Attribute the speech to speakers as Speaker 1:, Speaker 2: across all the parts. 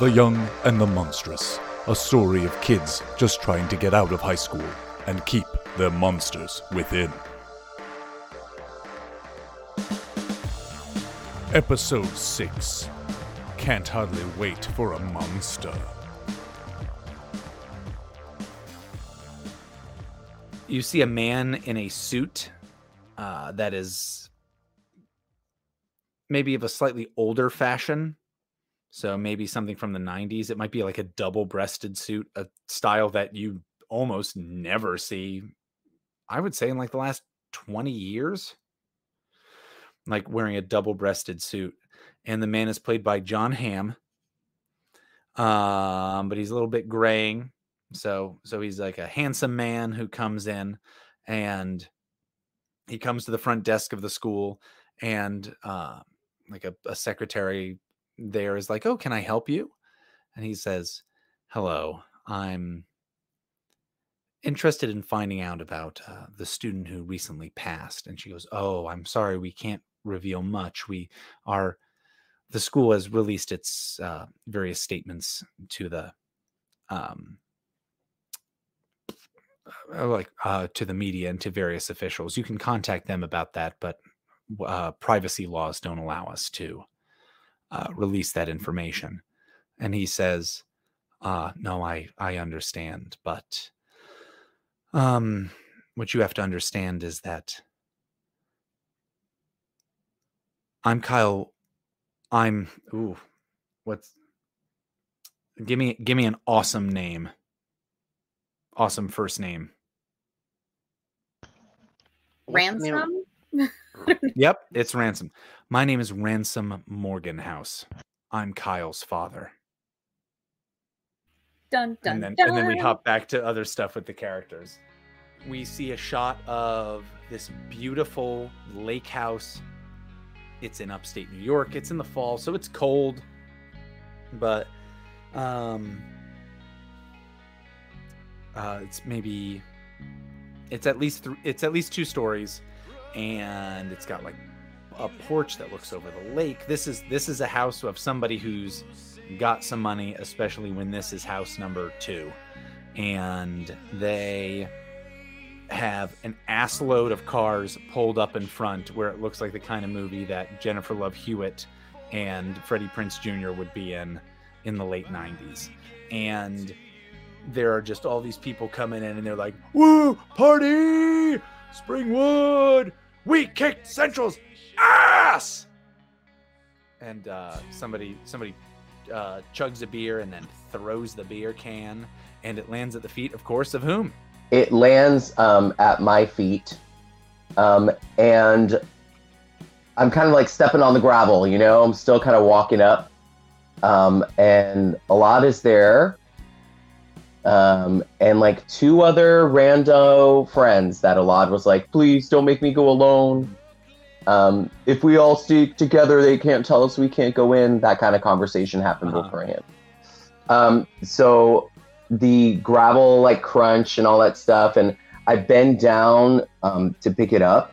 Speaker 1: The Young and the Monstrous, a story of kids just trying to get out of high school and keep their monsters within. Episode 6 Can't Hardly Wait for a Monster.
Speaker 2: You see a man in a suit uh, that is maybe of a slightly older fashion. So maybe something from the 90s. It might be like a double breasted suit, a style that you almost never see, I would say, in like the last 20 years. Like wearing a double breasted suit. And the man is played by Jon Hamm. Um, but he's a little bit graying. So so he's like a handsome man who comes in and he comes to the front desk of the school and uh, like a, a secretary there is like, "Oh, can I help you?" And he says, "Hello, I'm interested in finding out about uh, the student who recently passed." And she goes, "Oh, I'm sorry, we can't reveal much. We are the school has released its uh, various statements to the um, uh, like uh, to the media and to various officials. You can contact them about that, but uh, privacy laws don't allow us to uh, release that information. And he says, uh, "No, I I understand, but um, what you have to understand is that I'm Kyle. I'm ooh, what's give me give me an awesome name." awesome first name.
Speaker 3: Ransom?
Speaker 2: Yep, it's Ransom. My name is Ransom Morganhouse. I'm Kyle's father.
Speaker 3: Dun dun
Speaker 2: and then
Speaker 3: dun.
Speaker 2: and then we hop back to other stuff with the characters. We see a shot of this beautiful lake house. It's in upstate New York. It's in the fall, so it's cold. But um uh it's maybe it's at least th- it's at least two stories and it's got like a porch that looks over the lake. This is this is a house of somebody who's got some money, especially when this is house number two. And they have an assload of cars pulled up in front where it looks like the kind of movie that Jennifer Love Hewitt and Freddie Prinze Jr. would be in in the late 90s. And there are just all these people coming in and they're like, Woo, party! Springwood! We kicked Central's ass! And uh, somebody somebody uh, chugs a beer and then throws the beer can, and it lands at the feet, of course, of whom?
Speaker 4: It lands um, at my feet, um, and I'm kind of like stepping on the gravel. You know, I'm still kind of walking up, um, and a lot is there, um, and like two other rando friends that Alad was like, please don't make me go alone. Um, if we all stick together, they can't tell us we can't go in. That kind of conversation happened
Speaker 2: Uh-huh.
Speaker 4: beforehand. Um, so the gravel like crunch and all that stuff, and I bend down um, to pick it up.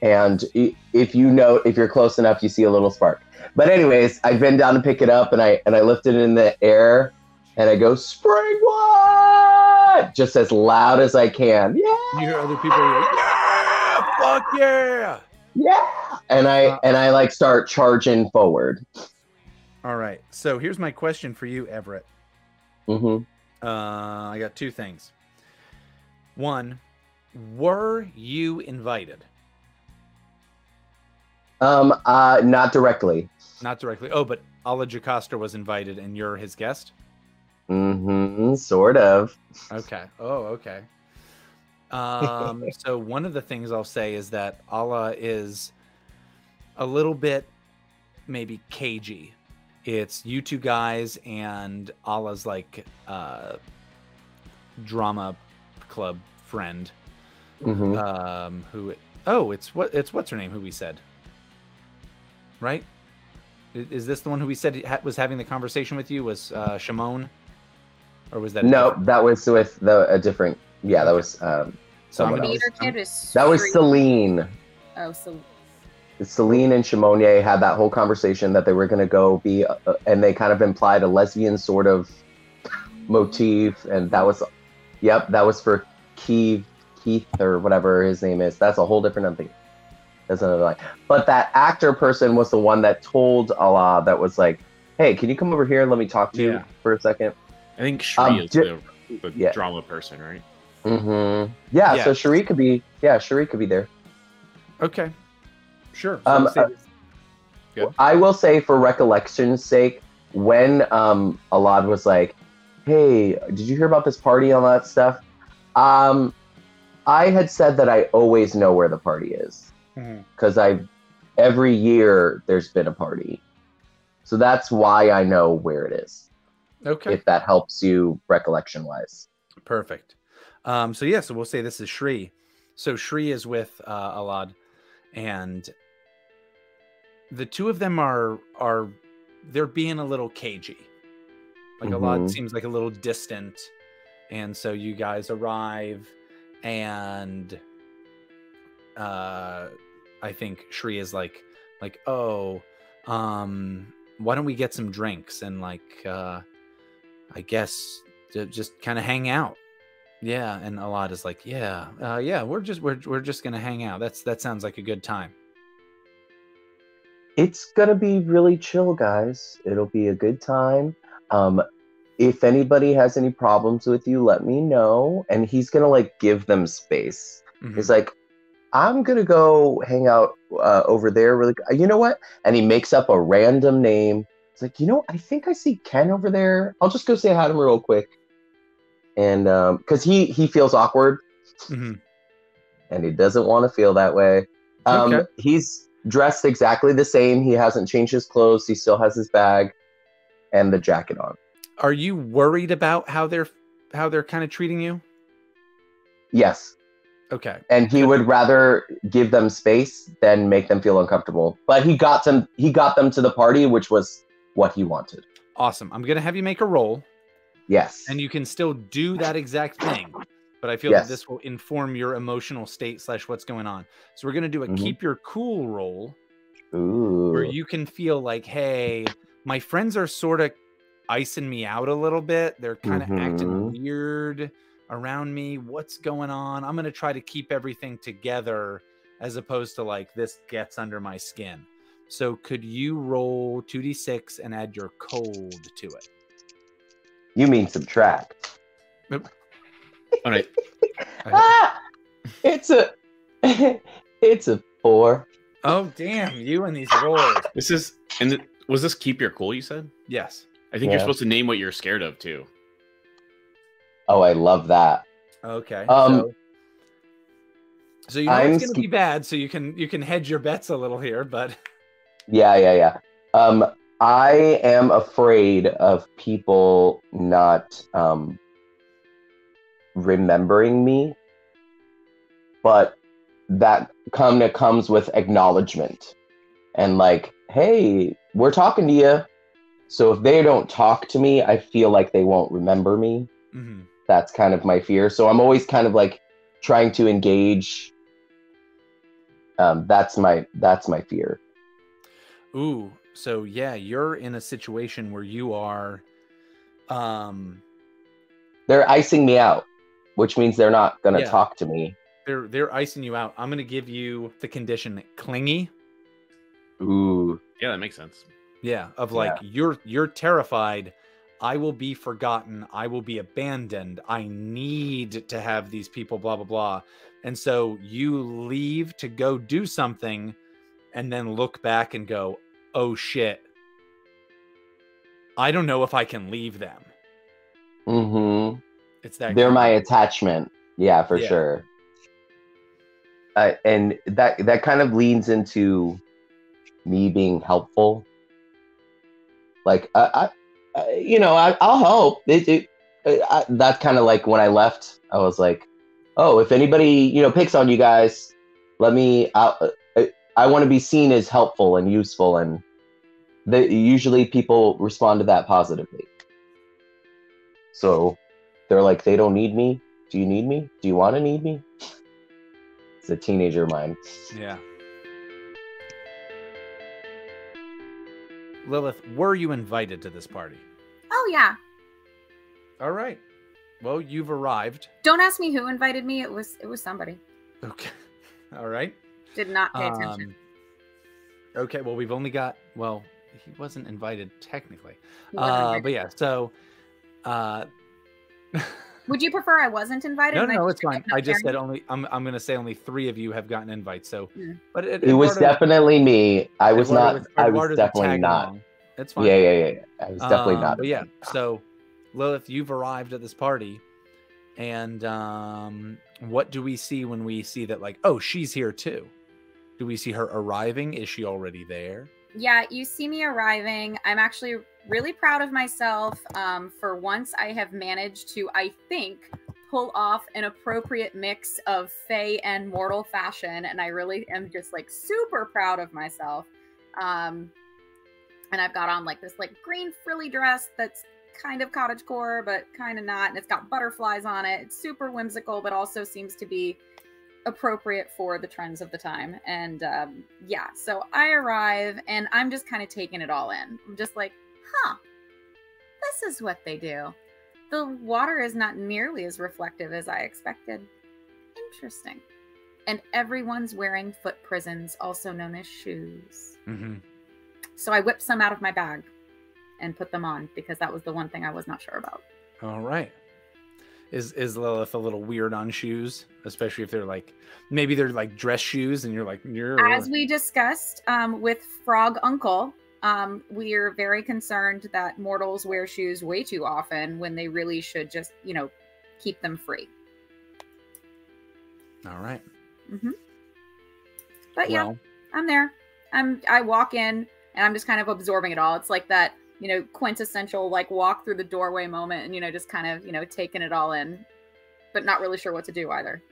Speaker 4: And if you know, if you're close enough, you see a little spark. But anyways, I bend down to pick it up, and I and I lift it in the air, and I go Springwood just as loud as I can. Yeah,
Speaker 2: You hear other people like, Yeah, fuck yeah!
Speaker 4: yeah. And I
Speaker 2: Uh,
Speaker 4: and I like start charging forward.
Speaker 2: All right. So here's my question for you, Everett.
Speaker 4: hmm
Speaker 2: Uh, I got two things. One, were you invited?
Speaker 4: Um, uh, not directly.
Speaker 2: Not directly. Oh, but Ala Jocasta was invited, and you're his guest.
Speaker 4: Hmm Sort of.
Speaker 2: Okay. Oh, okay. Um, so one of the things I'll say is that Allah is a little bit maybe cagey. It's you two guys and Allah's like uh drama club friend
Speaker 4: hmm
Speaker 2: um who oh it's what it's what's her name who we said right is this the one who we said was having the conversation with you was uh Shimon or was that
Speaker 4: No,
Speaker 2: different-
Speaker 4: that was with the a different. Yeah, that was um,
Speaker 2: so I'm
Speaker 4: someone
Speaker 2: gonna,
Speaker 4: else.
Speaker 3: Kid is
Speaker 4: that was
Speaker 3: straight-
Speaker 4: Selene.
Speaker 3: Oh, so
Speaker 4: Selene and Shimonier had that whole conversation that they were going to go be, uh, and they kind of implied a lesbian sort of motif, and that was, yep, that was for Keith, Keith or whatever his name is. That's a whole different thing. That's another line. But that actor person was the one that told Allah that was like, "Hey, can you come over here and let me talk to you for a second?
Speaker 5: I think Shri
Speaker 4: Um,
Speaker 5: is
Speaker 4: ju-
Speaker 5: the, the
Speaker 4: yeah.
Speaker 5: drama person, right?
Speaker 4: Mm-hmm. Yeah,
Speaker 2: Yeah.
Speaker 4: So Cherie could be. Yeah, Cherie could be there.
Speaker 2: Okay. Sure.
Speaker 4: Um, uh, I will say, for recollection's sake, when um Alad was like, "Hey, did you hear about this party and all that stuff?" Um, I had said that I always know where the party is because I every year there's been a party, so that's why I know where it is.
Speaker 2: Okay.
Speaker 4: If that helps you recollection wise.
Speaker 2: Perfect. Um, so yeah, so we'll say this is Shri. So Shri is with uh, Alad, and the two of them are are they're being a little cagey. Like Alad
Speaker 4: Mhm.
Speaker 2: seems like a little distant, and so you guys arrive, and uh, I think Shri is like like oh, um, why don't we get some drinks and like uh, I guess to just kind of hang out. Yeah, and Alad is like, yeah, uh, yeah, we're just we're we're just gonna hang out. That's that sounds like a good time.
Speaker 4: it's gonna be really chill, guys. It'll be a good time. Um, if anybody has any problems with you, let me know. And he's gonna like give them space.
Speaker 2: Mhm.
Speaker 4: He's like, I'm gonna go hang out uh, over there. Really, you know what? And he makes up a random name. It's like, you know, I think I see Ken over there. I'll just go say hi to him real quick. And because he he feels awkward
Speaker 2: Mhm.
Speaker 4: and he doesn't want to feel that way. Um,
Speaker 2: Okay.
Speaker 4: He's dressed exactly the same. He hasn't changed his clothes. He still has his bag and the jacket on.
Speaker 2: Are you worried about how they're how they're kind of treating you?
Speaker 4: Yes.
Speaker 2: Okay.
Speaker 4: And he would rather give them space than make them feel uncomfortable. But he got them he got them to the party, which was what he wanted.
Speaker 2: Awesome. I'm gonna have you make a roll,
Speaker 4: Yes.
Speaker 2: and you can still do that exact thing. But I feel
Speaker 4: Yes.
Speaker 2: that this will inform your emotional state slash what's going on. So we're gonna do a
Speaker 4: Mhm.
Speaker 2: keep your cool roll
Speaker 4: Ooh.
Speaker 2: where you can feel like, hey, my friends are sort of icing me out a little bit. They're kind of acting
Speaker 4: Mhm.
Speaker 2: weird around me. What's going on? I'm going to try to keep everything together as opposed to like this gets under my skin. So could you roll 2d6 and add your cold to it?
Speaker 4: you mean subtract.
Speaker 5: All right.
Speaker 4: Ah! It's a it's a four.
Speaker 2: Oh, damn. You and these rolls.
Speaker 5: This is and th- was this keep your cool? You said.
Speaker 2: Yes.
Speaker 5: I think
Speaker 4: Yeah.
Speaker 5: you're supposed to name what you're scared of too.
Speaker 4: Oh, I love that.
Speaker 2: Okay.
Speaker 4: Um,
Speaker 2: so, so you know
Speaker 4: I'm
Speaker 2: it's going to
Speaker 4: sk-
Speaker 2: be bad, so you can you can hedge your bets a little here, but
Speaker 4: Yeah, yeah, yeah. Um, I am afraid of people not um, remembering me, but that kind of comes with acknowledgement and like, hey, we're talking to you. So if they don't talk to me, I feel like they won't remember me.
Speaker 2: Mhm.
Speaker 4: That's kind of my fear. So I'm always kind of like trying to engage. Um, that's my that's my fear.
Speaker 2: Ooh, so yeah, you're in a situation where you are um
Speaker 4: they're icing me out, which means they're not going to
Speaker 2: Yeah.
Speaker 4: talk to me.
Speaker 2: they're they're icing you out. I'm going to give you the condition clingy.
Speaker 4: Ooh.
Speaker 5: Yeah, that makes sense.
Speaker 2: Yeah, of like you're you're terrified I will be forgotten, I will be abandoned. I need to have these people blah blah blah. And so you leave to go do something and then look back and go, "Oh shit. I don't know if I can leave them."
Speaker 4: Mm-hmm.
Speaker 2: It's that
Speaker 4: They're my
Speaker 2: of-
Speaker 4: attachment. Yeah, for
Speaker 2: Yeah.
Speaker 4: sure. Uh, and that that kind of leans into me being helpful. Like I, I, you know, I, I'll help. It, it, I, that's kind of like when I left. I was like, oh, if anybody you know picks on you guys, let me. I, I, I want to be seen as helpful and useful, and the, usually people respond to that positively. So they're like, they don't need me. Do you need me? Do you want to need me? It's a teenager mind.
Speaker 2: Yeah. Lilith, were you invited to this party?
Speaker 3: Oh yeah.
Speaker 2: All right. Well, you've arrived.
Speaker 3: Don't ask me who invited me. It was it was somebody.
Speaker 2: Okay. All right.
Speaker 3: Did not pay attention.
Speaker 2: Um, okay. Well, we've only got. Well, he wasn't invited technically.
Speaker 3: Wasn't
Speaker 2: Uh,
Speaker 3: invited.
Speaker 2: but yeah. So. Uh,
Speaker 3: Would you prefer I wasn't invited?
Speaker 2: no,
Speaker 3: and I
Speaker 2: no, it's fine. I just said only. I'm. I'm gonna say only three of you have gotten invites. So,
Speaker 3: Mm.
Speaker 2: but it,
Speaker 4: It was
Speaker 2: Eduardo-
Speaker 4: definitely me. I was
Speaker 2: Eduardo
Speaker 4: not.
Speaker 2: was-
Speaker 4: I was definitely not.
Speaker 2: along. It's fine.
Speaker 4: Yeah, yeah, yeah, yeah. I was definitely
Speaker 2: Um,
Speaker 4: not.
Speaker 2: But yeah, so Lilith, you've arrived at this party, and um, what do we see when we see that? Like, oh, she's here too. Do we see her arriving? Is she already there?
Speaker 3: Yeah, you see me arriving. I'm actually really proud of myself. Um, for once, I have managed to, I think, pull off an appropriate mix of Fae and mortal fashion, and I really am just like super proud of myself. Um, and I've got on like this like green frilly dress that's kind of cottagecore, but kind of not, and it's got butterflies on it. It's super whimsical, but also seems to be appropriate for the trends of the time. And um, yeah, so I arrive and I'm just kind of taking it all in. I'm just like, huh, this is what they do. The water is not nearly as reflective as I expected. Interesting. And everyone's wearing foot prisons, also known as shoes.
Speaker 2: Mm-hmm.
Speaker 3: So I whipped some out of my bag and put them on because that was the one thing I was not sure about.
Speaker 2: All right. Is is Lilith a little weird on shoes, especially if they're like maybe they're like dress shoes, and you're like you're
Speaker 3: As we discussed um, with Frog Uncle, um, we are very concerned that mortals wear shoes way too often when they really should just, you know, keep them free.
Speaker 2: all right.
Speaker 3: Mm-hmm. But yeah,
Speaker 2: Well,
Speaker 3: I'm there. I'm. I walk in and I'm just kind of absorbing it all. It's like that, you know, quintessential like walk through the doorway moment, and you know, just kind of you know taking it all in, but not really sure what to do either.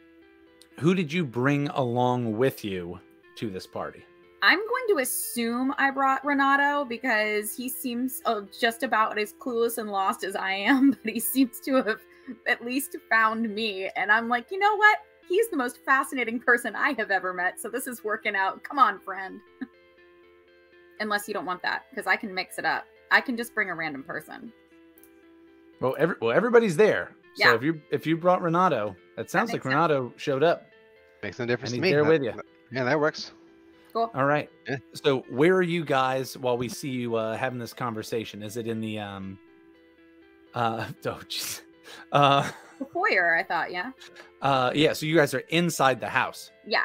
Speaker 2: who did you bring along with you to this party?
Speaker 3: I'm going to assume I brought Renato because he seems uh, just about as clueless and lost as I am, but he seems to have at least found me. And I'm like, you know what? He's the most fascinating person I have ever met. So this is working out. Come on, friend. Unless you don't want that, because I can mix it up. I can just bring a random person.
Speaker 2: Well, every well everybody's there.
Speaker 3: Yeah.
Speaker 2: So if you if you brought Renato, that sounds like
Speaker 3: makes sense.
Speaker 2: Renato showed up.
Speaker 6: Makes no difference
Speaker 2: And
Speaker 6: to
Speaker 2: he's
Speaker 6: me.
Speaker 2: there
Speaker 6: That-
Speaker 2: with you.
Speaker 6: Yeah, that works.
Speaker 3: Cool.
Speaker 2: All right.
Speaker 6: Yeah.
Speaker 2: So where are you guys while we see you uh, having this conversation? Is it in the um uh oh jeez. Uh
Speaker 3: The foyer, I thought, yeah.
Speaker 2: uh yeah, so you guys are inside the house.
Speaker 3: Yeah.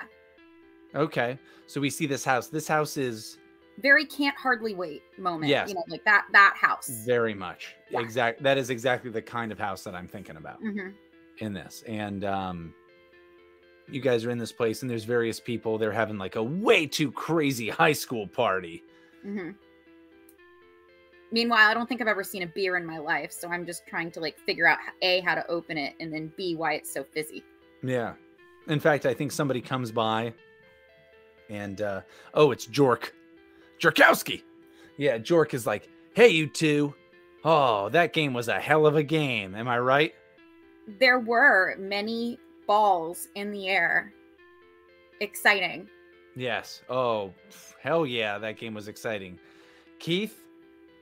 Speaker 2: Okay. So we see this house. This house is
Speaker 3: Very can't hardly wait moment.
Speaker 2: Yes.
Speaker 3: You know, like that that house.
Speaker 2: very much
Speaker 3: Yeah.
Speaker 2: exact that is exactly the kind of house that I'm thinking about
Speaker 3: hmm
Speaker 2: in this. And um you guys are in this place and there's various people. They're having like a way too crazy high school party.
Speaker 3: hmm Meanwhile, I don't think I've ever seen a beer in my life, so I'm just trying to like figure out a how to open it and then b why it's so fizzy.
Speaker 2: Yeah. In fact, I think somebody comes by and uh oh, it's Jork. Jorkowski. Yeah, Jork is like, "Hey you two. Oh, that game was a hell of a game. Am I right?"
Speaker 3: There were many balls in the air. Exciting.
Speaker 2: Yes. Oh, hell yeah, that game was exciting. Keith,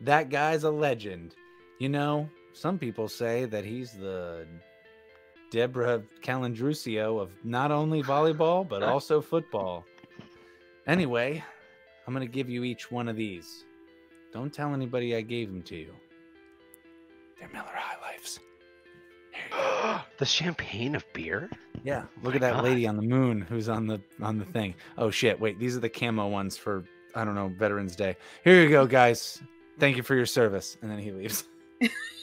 Speaker 2: that guy's a legend. You know, some people say that he's the Deborah Calandrucio of not only volleyball, but also football. Anyway, I'm going to give you each one of these. Don't tell anybody I gave them to you. They're Miller High Lifes. Here you go.
Speaker 6: the champagne of beer?
Speaker 2: Yeah, oh look
Speaker 6: my
Speaker 2: at that
Speaker 6: God.
Speaker 2: lady on the moon who's on the on the thing. Oh shit! Wait, these are the camo ones for I don't know Veterans Day. Here you go, guys. Thank you for your service. And then he leaves.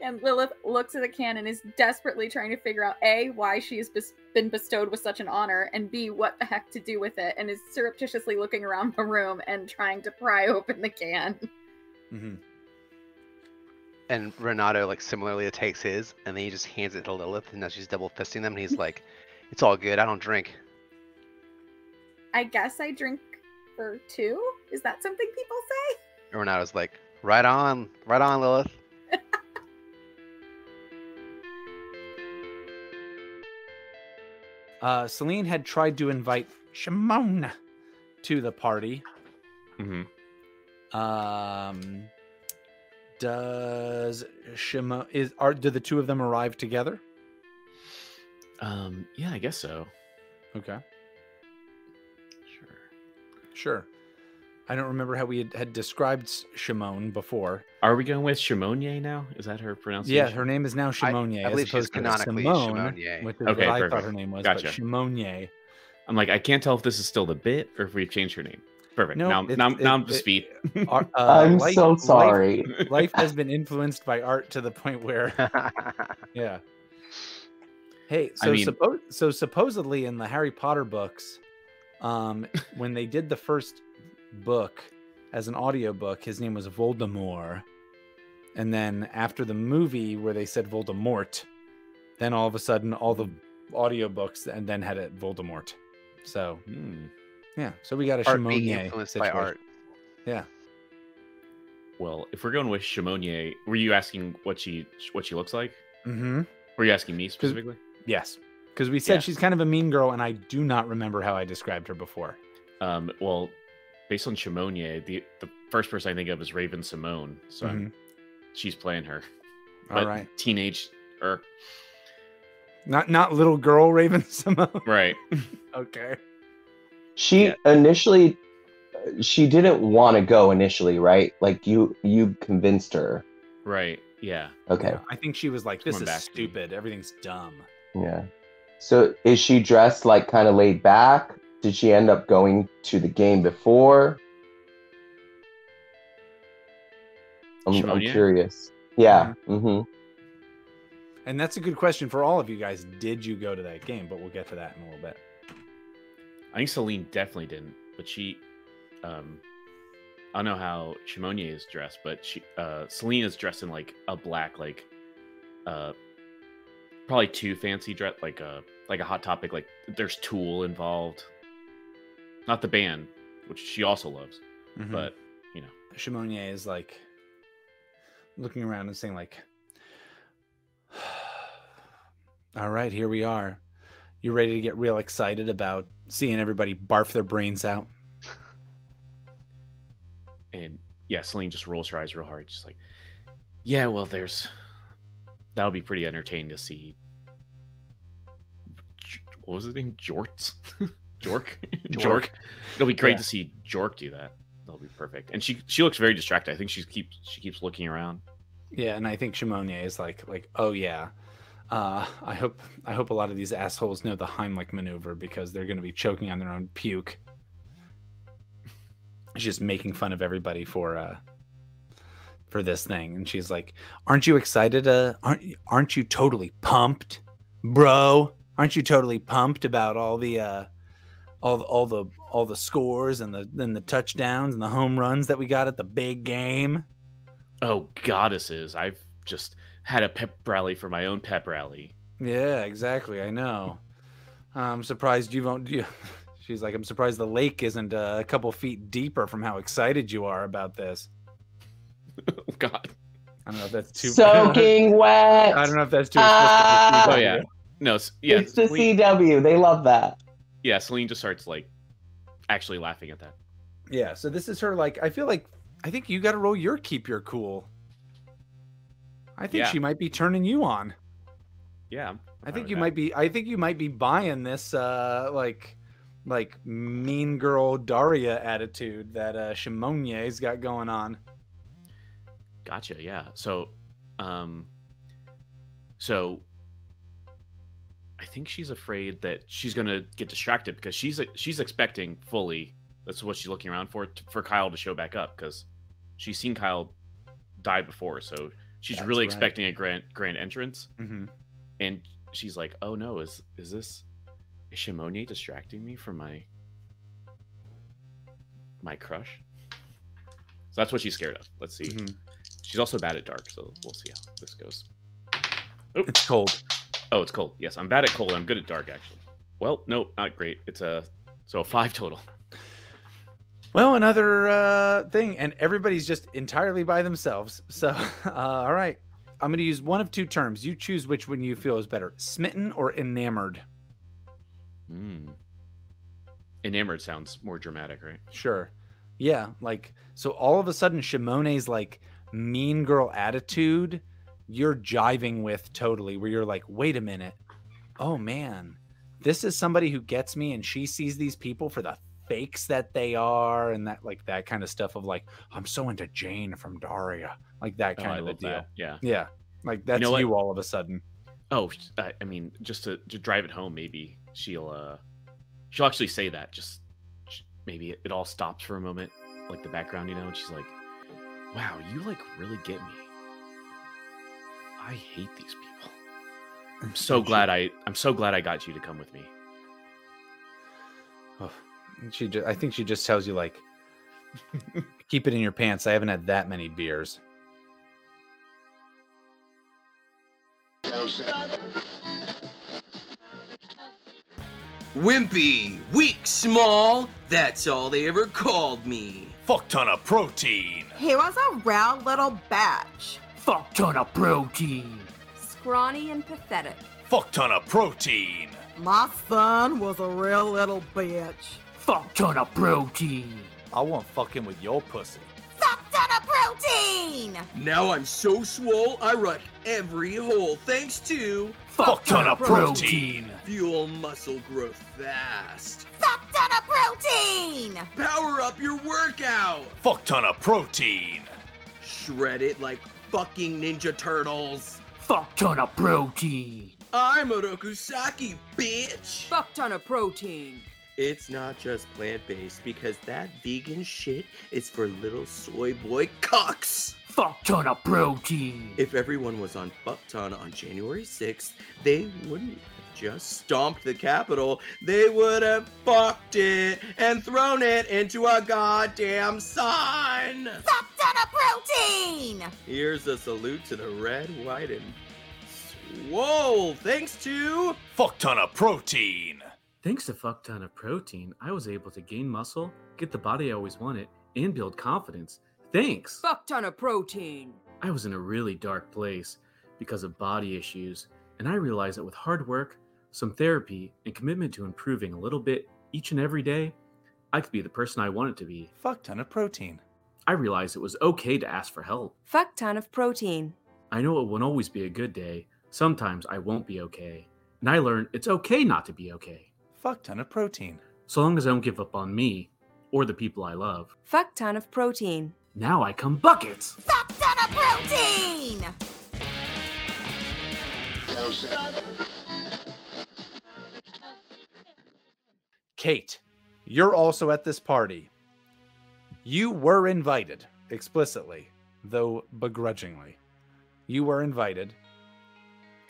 Speaker 3: And Lilith looks at the can and is desperately trying to figure out A, why she has bes- been bestowed with such an honor, and B, what the heck to do with it, and is surreptitiously looking around the room and trying to pry open the can.
Speaker 2: hmm
Speaker 6: And Renato like similarly takes his and then he just hands it to Lilith and now she's double fisting them and he's like, It's all good, I don't drink.
Speaker 3: I guess I drink for two? Is that something people say?
Speaker 6: And Renato's like, Right on, right on, Lilith.
Speaker 2: Uh, Selene had tried to invite Shimon to the party,
Speaker 5: hmm
Speaker 2: Um, does Shimon is are do the two of them arrive together?
Speaker 5: Um, yeah, I guess so.
Speaker 2: Okay,
Speaker 5: Sure.
Speaker 2: sure. I don't remember how we had, had described Shimon before.
Speaker 5: Are we going with Shimonier now? Is that her pronunciation?
Speaker 2: Yeah, her name is now Shimonier.
Speaker 6: I
Speaker 2: as
Speaker 6: believe she's
Speaker 2: opposed
Speaker 6: canonically
Speaker 2: Simone,
Speaker 6: Shimonier.
Speaker 2: which is
Speaker 5: Okay,
Speaker 2: what I thought
Speaker 5: perfect.
Speaker 2: her name was.
Speaker 5: Gotcha.
Speaker 2: But Shimonier.
Speaker 5: I'm like, I can't tell if this is still the bit or if we've changed her name. Perfect.
Speaker 2: No,
Speaker 5: now,
Speaker 2: it's-
Speaker 5: now, now I'm
Speaker 2: it-
Speaker 5: just speed.
Speaker 2: Uh,
Speaker 4: I'm
Speaker 2: life-
Speaker 4: so sorry.
Speaker 2: Life, has been influenced by art to the point where, yeah. Hey,
Speaker 5: I
Speaker 2: so
Speaker 5: mean-
Speaker 2: suppo- so supposedly in the Harry Potter books, um, when they did the first book as an audiobook, his name was Voldemort. And then after the movie where they said Voldemort, then all of a sudden all the audiobooks and then had it Voldemort. So
Speaker 5: Hmm.
Speaker 2: yeah, so we got a
Speaker 6: art being
Speaker 2: Shimonier
Speaker 6: influenced by art.
Speaker 2: Yeah.
Speaker 5: Well, if we're going with Shimonier, were you asking what she what she looks like?
Speaker 2: Mm-hmm.
Speaker 5: Were you asking me specifically?
Speaker 2: Yes, because we said
Speaker 5: Yeah.
Speaker 2: she's kind of a mean girl, and I do not remember how I described her before.
Speaker 5: Um, well, based on Shimonier, the the first person I think of is Raven-Symoné. So I'm, mm-hmm. she's playing her.
Speaker 2: All
Speaker 5: But
Speaker 2: right,
Speaker 5: Teenage or
Speaker 2: not not little girl Raven Simone.
Speaker 5: right.
Speaker 2: okay.
Speaker 4: She
Speaker 5: Yeah.
Speaker 4: initially, she didn't want to go initially, right? Like you, you convinced her.
Speaker 5: Right. Yeah.
Speaker 4: Okay,
Speaker 2: Yeah, I think she was like, "This
Speaker 5: Coming
Speaker 2: is
Speaker 5: back to me.
Speaker 2: stupid. Everything's dumb."
Speaker 4: yeah. So is she dressed like kind of laid back? Did she end up going to the game before? I'm, I'm
Speaker 5: Shimonia?
Speaker 4: curious. Yeah. Mm-hmm.
Speaker 2: And that's a good question for all of you guys. Did you go to that game? But we'll get to that in a little bit.
Speaker 5: I think Selene definitely didn't, but she, um, I don't know how Shimonier is dressed, but she, uh, Selene is dressed in like a black, like, uh, probably too fancy dress, like a like a hot topic. Like there's Tool involved, not the band, which she also loves,
Speaker 2: Mm-hmm.
Speaker 5: but you know,
Speaker 2: Shimonier is like looking around and saying like all right here we are you ready to get real excited about seeing everybody barf their brains out
Speaker 5: and yeah, Selene just rolls her eyes real hard, just like, yeah, well, there's that would be pretty entertaining to see. What was his name? Jorts, Jork, Jork. It'll be great
Speaker 2: Yeah.
Speaker 5: to see Jork do that. That'll be perfect. And she she looks very distracted. I think she keeps she keeps looking around.
Speaker 2: yeah and i think Shimonier is like like oh yeah uh i hope i hope a lot of these assholes know the heimlich maneuver because they're going to be choking on their own puke she's just making fun of everybody for uh for this thing and she's like aren't you excited uh aren't aren't you totally pumped bro aren't you totally pumped about all the uh all the, all the all the scores and the and the touchdowns and the home runs that we got at the big game
Speaker 5: Oh, goddesses! I've just had a pep rally for my own pep rally.
Speaker 2: Yeah, exactly. I know. I'm surprised you won't. You, she's like, I'm surprised the lake isn't uh, a couple feet deeper from how excited you are about this.
Speaker 5: oh God.
Speaker 2: I don't know if that's too.
Speaker 4: Soaking wet.
Speaker 2: I don't know if that's too. Explicit for
Speaker 5: Oh yeah. No. Yeah.
Speaker 4: it's the
Speaker 5: Selene,
Speaker 4: CW. They love that.
Speaker 5: Yeah. Selene just starts like actually laughing at that.
Speaker 2: Yeah. So this is her. Like, I feel like I think you got to roll your keep your cool. I think
Speaker 5: Yeah.
Speaker 2: she might be turning you on.
Speaker 5: Yeah. I'm
Speaker 2: I think you
Speaker 5: that.
Speaker 2: might be. I think you might be buying this, uh, like, like mean girl Daria attitude that uh, Shimonier's got going on.
Speaker 5: Gotcha. Yeah. So, um, so I think she's afraid that she's gonna get distracted because she's she's expecting fully. That's what she's looking around for for Kyle to show back up because she's seen Kyle die before, so she's
Speaker 2: That's
Speaker 5: really
Speaker 2: right.
Speaker 5: expecting a grand grand entrance.
Speaker 2: Mm-hmm.
Speaker 5: And she's like, "Oh no, is is this is distracting me from my my crush?" So that's what she's scared of. Let's see.
Speaker 2: Mm-hmm.
Speaker 5: She's also bad at dark, so we'll see how this goes.
Speaker 2: It's cold.
Speaker 5: Oh, it's cold. Yes, I'm bad at cold. I'm good at dark, actually. Well, no, not great. It's a so a five total.
Speaker 2: Well, another uh, thing, and everybody's just entirely by themselves. So, uh, all right, I'm going to use one of two terms. You choose which one you feel is better: smitten or enamored.
Speaker 5: Hmm. Enamored sounds more dramatic, right?
Speaker 2: Sure. Yeah, like so all of a sudden Shimone's like mean girl attitude you're jiving with totally where you're like, "Wait a minute. Oh man. This is somebody who gets me and she sees these people for the fakes that they are and that like that kind of stuff of like, I'm so into Jane from Daria." Like that
Speaker 5: Oh,
Speaker 2: kind
Speaker 5: I
Speaker 2: of a deal.
Speaker 5: that. Yeah.
Speaker 2: Yeah. Like that's
Speaker 5: know
Speaker 2: you, all of a sudden.
Speaker 5: Oh, I, I mean, just to, to drive it home, maybe she'll uh she'll actually say that. Just maybe it, it all stops for a moment, like the background, you know, and she's like, "Wow, you like really get me. I hate these people. I'm so
Speaker 2: And she-
Speaker 5: glad I I'm so glad I got you to come with me."
Speaker 2: Oh, she just, I think she just tells you like keep it in your pants. I haven't had that many beers.
Speaker 7: Wimpy, weak, small, that's all they ever called me.
Speaker 1: Fuck ton of protein.
Speaker 8: He was a round little bitch.
Speaker 9: Fuck ton of protein.
Speaker 10: Scrawny and pathetic.
Speaker 1: Fuck ton of protein.
Speaker 8: My son was a real little bitch.
Speaker 9: Fuck ton of protein.
Speaker 1: I want fucking with your pussy.
Speaker 8: Fuck ton of protein!
Speaker 7: Now I'm so swole, I rush every hole thanks to
Speaker 1: Fuck ton of protein.
Speaker 7: fuel muscle growth fast.
Speaker 8: Fuck ton of protein!
Speaker 7: Power up your workout.
Speaker 1: Fuck ton of protein.
Speaker 7: Shred it like fucking Ninja Turtles.
Speaker 9: Fuck ton of protein.
Speaker 7: I'm Oroku Saki, bitch.
Speaker 10: Fuck ton of protein.
Speaker 7: It's not just plant based because that vegan shit is for little soy boy cocks.
Speaker 9: Fuck ton of protein.
Speaker 7: If everyone was on fuck ton on January 6th, they wouldn't just stomped the Capitol. They would have fucked it and thrown it into a goddamn sun.
Speaker 8: Fuck ton of protein!
Speaker 7: Here's a salute to the red, white, and swole. Thanks to
Speaker 1: Fuck ton of protein.
Speaker 11: Thanks to fuck ton of protein, I was able to gain muscle, get the body I always wanted, and build confidence. Thanks!
Speaker 10: Fuck ton of protein.
Speaker 11: I was in a really dark place because of body issues, and I realized that with hard work, some therapy, and commitment to improving a little bit each and every day, I could be the person I wanted to be.
Speaker 1: Fuck ton of protein.
Speaker 11: I realized it was okay to ask for help.
Speaker 10: Fuck ton of protein.
Speaker 11: I know it won't always be a good day. Sometimes I won't be okay. And I learned it's okay not to be okay.
Speaker 1: Fuck ton of protein.
Speaker 11: So long as I don't give up on me or the people I love.
Speaker 10: Fuck ton of protein.
Speaker 11: Now I come buckets!
Speaker 8: Fuck ton of protein!
Speaker 2: Kate, you're also at this party. You were invited explicitly, though begrudgingly. You were invited.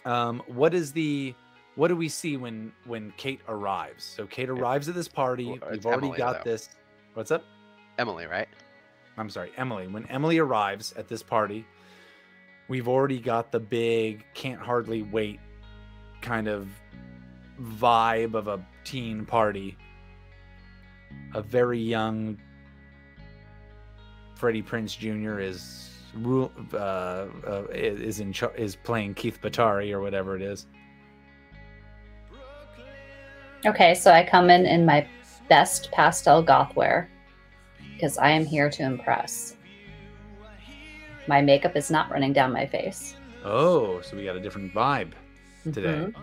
Speaker 2: Um, what is the what do we see when when Kate arrives? So Kate arrives at this party.
Speaker 6: Well,
Speaker 2: We've already
Speaker 6: Emily,
Speaker 2: got
Speaker 6: though.
Speaker 2: this. What's up?
Speaker 6: Emily, right?
Speaker 2: I'm sorry, Emily. When Emily arrives at this party, we've already got the big can't hardly wait kind of vibe of a teen party. A very young Freddie Prinze Jr. is uh, uh, is in char- is playing Keith Batari or whatever it is.
Speaker 12: Okay, so I come in in my best pastel goth wear because I am here to impress. My makeup is not running down my face.
Speaker 2: Oh, so we got a different vibe today.
Speaker 12: Mhm.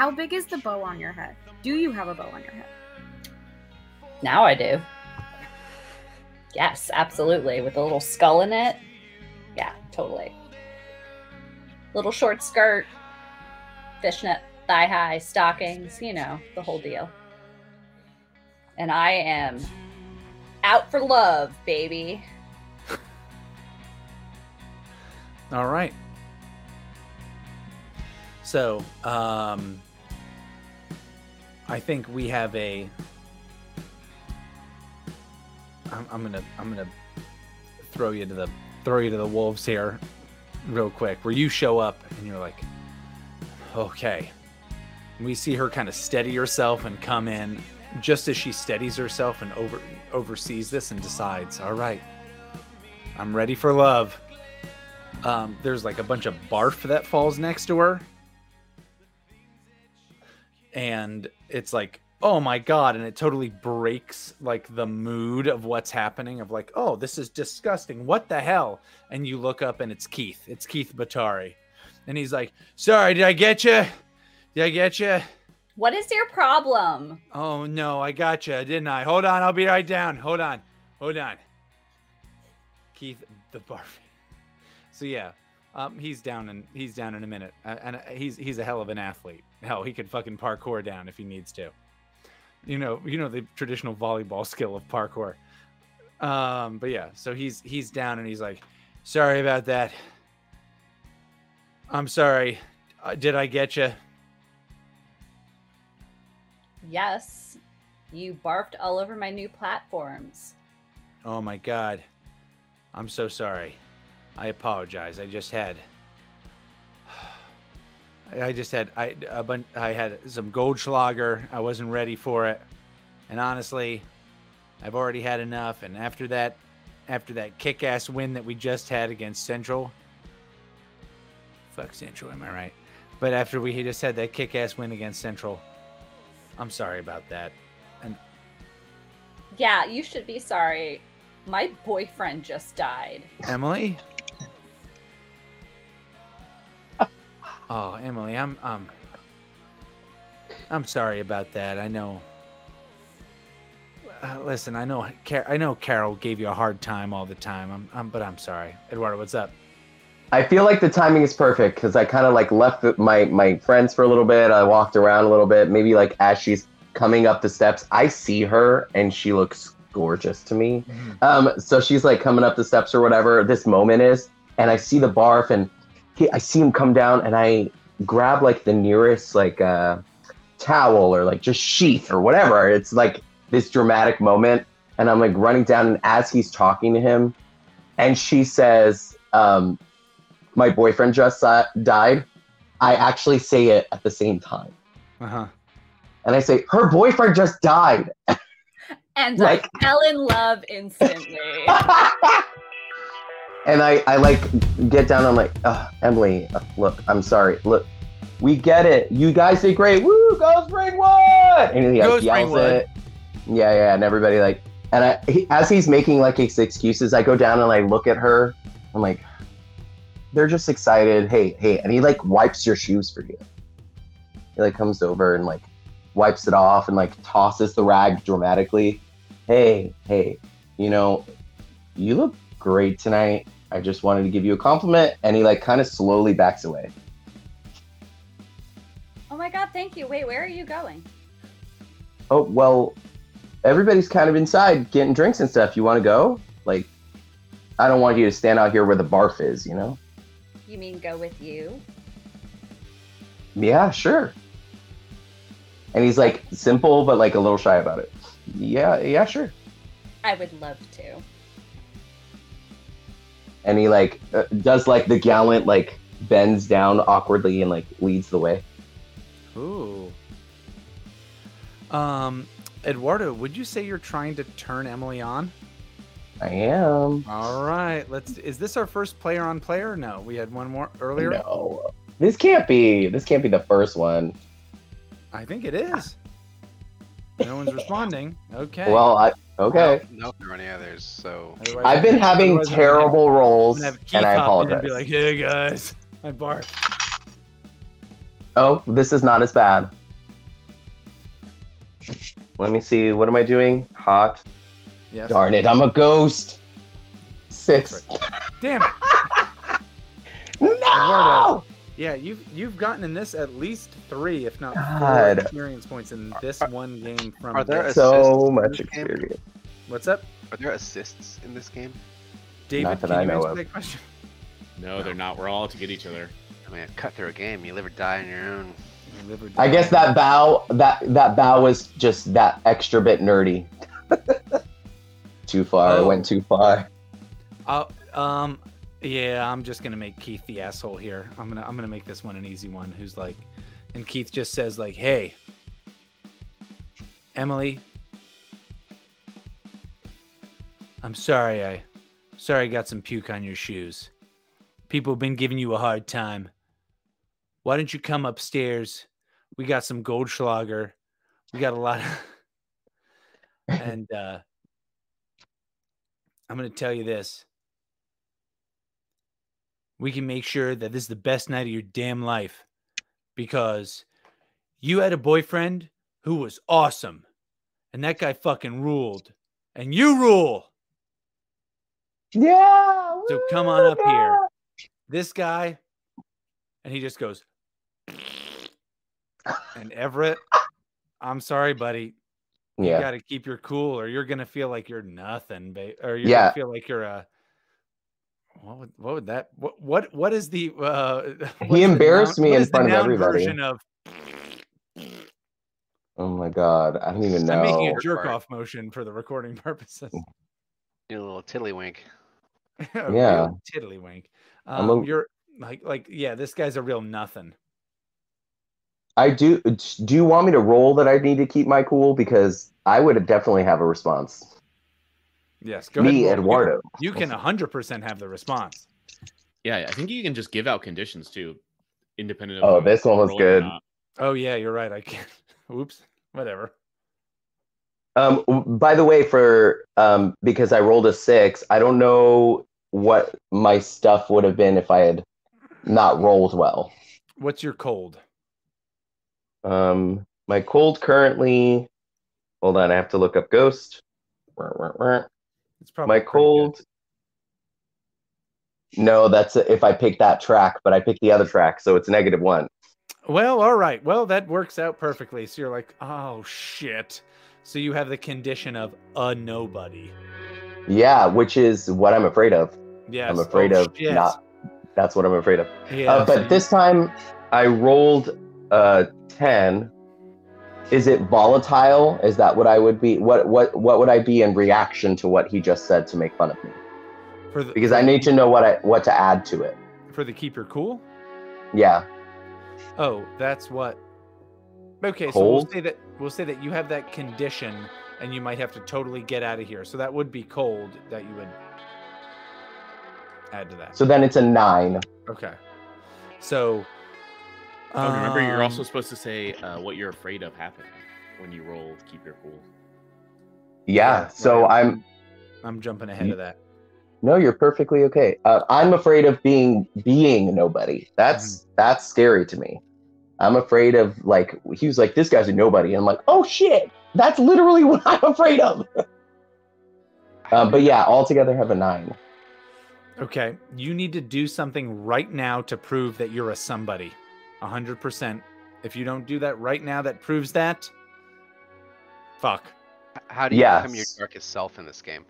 Speaker 3: How big is the bow on your head? Do you have a bow on your head?
Speaker 12: Now I do. Yes, absolutely. With a little skull in it. Yeah, totally. Little short skirt, fishnet thigh high stockings, you know, the whole deal. And I am out for love, baby.
Speaker 2: All right. So, um, I think we have a. I'm, I'm gonna I'm gonna throw you to the throw you to the wolves here, real quick. Where you show up and you're like, okay. We see her kind of steady herself and come in, just as she steadies herself and over oversees this and decides, all right, I'm ready for love um, there's like a bunch of barf that falls next to her and it's like oh my god and it totally breaks like the mood of what's happening of like oh this is disgusting. What the hell? And you look up and it's keith. It's keith batari. And he's like sorry did i get you did i get you
Speaker 12: What is your problem?
Speaker 2: oh no i got you didn't i? Hold on i'll be right down. Hold on hold on. Keith the barf. So yeah um, he's down in he's down in a minute. Uh, and uh, he's he's a hell of an athlete. Hell he could fucking parkour down if he needs to. You know you know the traditional volleyball skill of parkour. Um but yeah so he's he's down and he's like sorry about that. I'm sorry. Uh, did i get you
Speaker 12: Yes, you barfed all over my new platforms.
Speaker 2: oh my god. I'm so sorry i apologize i just had i just had i a bun- i had some goldschlager i wasn't ready for it and honestly i've already had enough and after that after that kick-ass win that we just had against central fuck central am i right but after we just had that kick-ass win against central i'm sorry about that and
Speaker 12: Yeah, you should be sorry. My boyfriend just died.
Speaker 2: Emily? Oh, Emily, I'm um I'm sorry about that. I know uh, listen, I know Car- I know Carol gave you a hard time all the time. I'm, I'm but I'm sorry. Eduardo, what's up?
Speaker 4: I feel like the timing is perfect because I kind of like left my my friends for a little bit. I walked around a little bit. Maybe like as she's coming up the steps, I see her and she looks gorgeous to me. Um, so she's like coming up the steps or whatever this moment is, and I see the barf and he, I see him come down and I grab like the nearest like uh, towel or like just sheath or whatever. It's like this dramatic moment, and I'm like running down and as he's talking to him, and she says, um, "My boyfriend just uh, died." I actually say it at the same time,
Speaker 2: Uh-huh.
Speaker 4: and I say, "Her boyfriend just died."
Speaker 12: And
Speaker 4: Like-
Speaker 12: I fell in love instantly.
Speaker 4: and I, I like get down. I'm like, "Ugh, Emily, uh, look, I'm sorry. Look, we get it. You guys did great. Woo, go Springwood! And he
Speaker 2: Go
Speaker 4: like, yells
Speaker 2: Springwood.
Speaker 4: it. Yeah, yeah, and everybody like, and I, he, as he's making like his excuses, I go down and I look at her. I'm like, they're just excited. Hey, hey, and he like wipes your shoes for you. He like comes over and like wipes it off and like tosses the rag dramatically. Hey, hey, you know, you look great tonight. I just wanted to give you a compliment. And he like kind of slowly backs away.
Speaker 12: oh my god, thank you. Wait, where are you going?
Speaker 4: Oh, well, everybody's kind of inside getting drinks and stuff. You want to go? Like, I don't want you to stand out here where the barf is, you know?
Speaker 12: You mean go with you?
Speaker 4: Yeah, sure. And he's like simple, but like a little shy about it. Yeah, yeah, sure.
Speaker 12: I would love to.
Speaker 4: And he like uh, does like the gallant, like bends down awkwardly and like leads the way.
Speaker 2: Ooh. Um, Eduardo, would you say you're trying to turn Emily on?
Speaker 4: I am.
Speaker 2: All right, let's. Is this our first player on player? No, we had one more earlier.
Speaker 4: No, this can't be. This can't be the first one.
Speaker 2: I think it is. No one's responding. Okay.
Speaker 4: Well, I okay.
Speaker 6: No, there are any others. So
Speaker 2: Otherwise-
Speaker 4: I've been having
Speaker 2: otherwise I'm gonna have-
Speaker 4: terrible
Speaker 2: I'm
Speaker 4: rolls,
Speaker 2: gonna have Keith
Speaker 4: and I
Speaker 2: hop in
Speaker 4: apologize.
Speaker 2: And be like, hey guys, I bark.
Speaker 4: Oh, this is not as bad. Let me see. What am I doing? Hot.
Speaker 2: Yes.
Speaker 4: Darn it! I'm a ghost. Six.
Speaker 2: Damn it.
Speaker 4: No.
Speaker 2: Yeah, you've you've gotten in this at least three, if not four
Speaker 4: God.
Speaker 2: experience points in this one game from.
Speaker 6: are there
Speaker 2: this.
Speaker 4: So much
Speaker 6: in this game?
Speaker 4: experience.
Speaker 2: What's up,
Speaker 6: Are there assists in this game?
Speaker 2: David?
Speaker 4: Not that
Speaker 2: can
Speaker 4: I
Speaker 2: you
Speaker 4: know
Speaker 2: answer
Speaker 4: of.
Speaker 2: that question?
Speaker 5: No, they're not. We're all to get each other.
Speaker 6: I mean, cut through a game. You live or die on your own.
Speaker 2: Live or
Speaker 4: I guess that bow that that bow was just that extra bit nerdy. too far. I
Speaker 2: Oh.
Speaker 4: went too far.
Speaker 2: I'll, um, yeah, I'm just gonna make Keith the asshole here. I'm gonna I'm gonna make this one an easy one. Who's like, and Keith just says like, "Hey, Emily, I'm sorry. I sorry I got some puke on your shoes. People have been giving you a hard time. Why don't you come upstairs? We got some Goldschlager. We got a lot of and uh I'm gonna tell you this. We can make sure that this is the best night of your damn life because you had a boyfriend who was awesome and that guy fucking ruled and you rule.
Speaker 4: Yeah.
Speaker 2: So come on up here. This guy, and he just goes, and Everett, I'm sorry, buddy. You
Speaker 4: Yeah.
Speaker 2: got to keep your cool, or you're gonna feel like you're nothing, ba- or you're
Speaker 4: Yeah.
Speaker 2: gonna feel like you're a. What would what would that what what what is the uh
Speaker 4: He
Speaker 2: is the
Speaker 4: embarrassed
Speaker 2: noun-
Speaker 4: me in
Speaker 2: is the
Speaker 4: front of
Speaker 2: noun
Speaker 4: everybody.
Speaker 2: version of
Speaker 4: Oh my god, I don't even know.
Speaker 2: I'm making a jerk off motion for the recording purposes.
Speaker 6: Do a little tiddlywink.
Speaker 2: A
Speaker 4: Yeah.
Speaker 2: real tiddlywink. Um,
Speaker 4: a-
Speaker 2: you're like like yeah, this guy's a real nothing.
Speaker 4: I do. Do you want me to roll that I need to keep my cool because I would definitely have a response.
Speaker 2: Yes, go.
Speaker 4: Me,
Speaker 2: and roll.
Speaker 4: Eduardo.
Speaker 2: You can, 100% have the response.
Speaker 5: Yeah, I think you can just give out conditions too, independent of.
Speaker 4: Oh, this one was good.
Speaker 2: Oh yeah, you're right. I can't. Oops. Whatever.
Speaker 4: Um, by the way, for um, because I rolled a six, I don't know what my stuff would have been if I had not rolled well.
Speaker 2: What's your cold?
Speaker 4: Um, my cold currently. Hold on, I have to look up Ghost.
Speaker 2: It's probably
Speaker 4: My cold. No, that's if I pick that track, but I picked the other track, so it's negative one.
Speaker 2: Well, all right. Well, that works out perfectly. So you're like, oh shit. So you have the condition of a nobody.
Speaker 4: Yeah, which is what I'm afraid of.
Speaker 2: Yeah,
Speaker 4: I'm afraid
Speaker 2: oh,
Speaker 4: of
Speaker 2: shit.
Speaker 4: not. That's what I'm afraid of.
Speaker 2: Yeah.
Speaker 4: uh,
Speaker 2: so
Speaker 4: but
Speaker 2: you-
Speaker 4: this time I rolled uh 10. Is it volatile? Is that what I would be? What what what would I be in reaction to what he just said to make fun of me?
Speaker 2: for the,
Speaker 4: Because I need to know what I what to add to it.
Speaker 2: for the keep your cool.
Speaker 4: Yeah.
Speaker 2: Oh, that's what. Okay, so we'll say that we'll say that you have that condition, and you might have to totally get out of here. So that would be cold that you would add to that.
Speaker 4: So then it's a nine.
Speaker 2: Okay. So.
Speaker 5: Oh, remember, you're also
Speaker 2: um,
Speaker 5: supposed to say uh, what you're afraid of happening when you roll. Keep your cool.
Speaker 4: Yeah. So
Speaker 2: right.
Speaker 4: I'm
Speaker 2: I'm jumping ahead of that.
Speaker 4: no, you're perfectly okay. Uh, I'm afraid of being being nobody. That's that's scary to me. I'm afraid of like he was like this guy's a nobody, and I'm like oh shit, that's literally what I'm afraid of. um, but yeah, altogether have a nine.
Speaker 2: Okay, you need to do something right now to prove that you're a somebody. A hundred percent. If you don't do that right now, that proves that. Fuck.
Speaker 6: How do you become your darkest self in this game?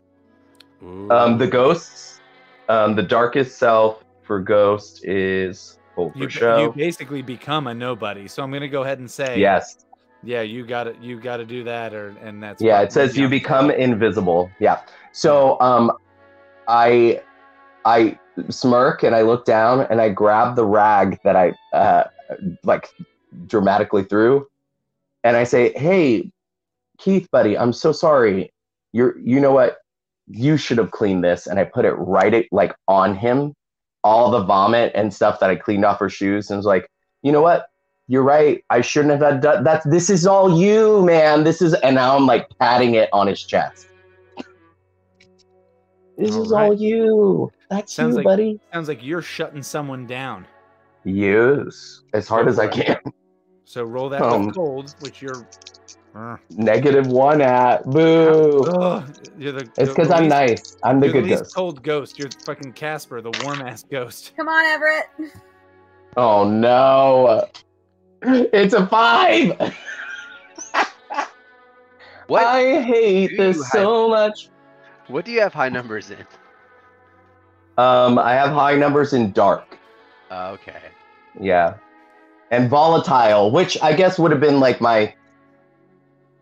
Speaker 4: Um, the ghosts, um, the darkest self for ghost is hold
Speaker 2: you,
Speaker 4: for
Speaker 2: ba-
Speaker 4: show.
Speaker 2: you basically become a nobody. So I'm gonna go ahead and say
Speaker 4: yes,
Speaker 2: Yeah, you got to You got to do that, or and that's
Speaker 4: yeah. It says you
Speaker 2: enough.
Speaker 4: become invisible. Yeah. So um, I I smirk and I look down and I grab the rag that I uh like dramatically through and I say, "Hey, Keith, buddy, I'm so sorry. You're you know what? You should have cleaned this." And I put it right it like on him, all the vomit and stuff that I cleaned off her shoes, and was like, "You know what? You're right. I shouldn't have done that. This is all you, man. This is." And now I'm like patting it on his chest. This
Speaker 2: All
Speaker 4: is all you. That's
Speaker 2: Sounds
Speaker 4: you,
Speaker 2: like
Speaker 4: buddy.
Speaker 2: sounds like you're shutting someone down.
Speaker 4: Yes, as hard
Speaker 2: Go
Speaker 4: as I can.
Speaker 2: So roll that
Speaker 4: Um,
Speaker 2: with cold, which you're. uh,
Speaker 4: Negative one at boo.
Speaker 2: ugh, you're the.
Speaker 4: It's because I'm
Speaker 2: least-
Speaker 4: nice. I'm the
Speaker 2: You're
Speaker 4: good
Speaker 2: the least
Speaker 4: ghost.
Speaker 2: cold ghost. You're fucking Casper, the warm ass ghost.
Speaker 3: Come on, Everett.
Speaker 4: Oh no. It's a five.
Speaker 6: What?
Speaker 4: I hate this
Speaker 6: you
Speaker 4: so much.
Speaker 6: What do you have high numbers in?
Speaker 4: Um, I have high numbers in dark.
Speaker 6: Uh, okay.
Speaker 4: Yeah. And volatile, which I guess would have been like my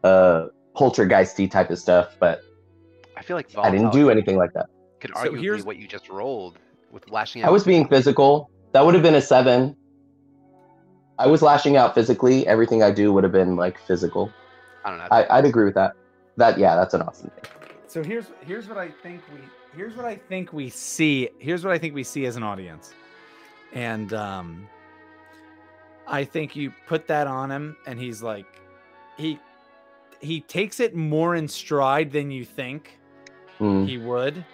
Speaker 4: uh poltergeisty type of stuff, but
Speaker 6: I feel like
Speaker 4: I didn't do anything like that.
Speaker 6: Could
Speaker 2: So
Speaker 6: arguably
Speaker 2: here's-
Speaker 6: what you just rolled with lashing out.
Speaker 4: I was being physical. That would have been a seven. I was lashing out physically. Everything I do would have been like physical.
Speaker 6: I don't know.
Speaker 4: I, I'd agree with that. That yeah, that's an awesome thing.
Speaker 2: So here's here's what I think we here's what I think we see here's what I think we see as an audience, and um, I think you put that on him, and he's like, he he takes it more in stride than you think
Speaker 4: Hmm.
Speaker 2: he would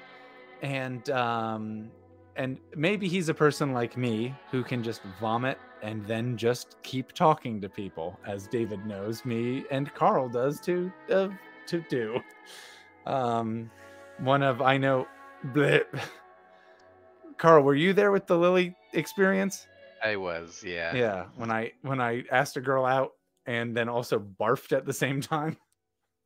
Speaker 2: and um and maybe he's a person like me who can just vomit and then just keep talking to people as david knows me and carl does to uh, to do um one of i know bleh. carl were you there with the lily experience
Speaker 6: I was, yeah.
Speaker 2: yeah when i when i asked a girl out and then also barfed at the same time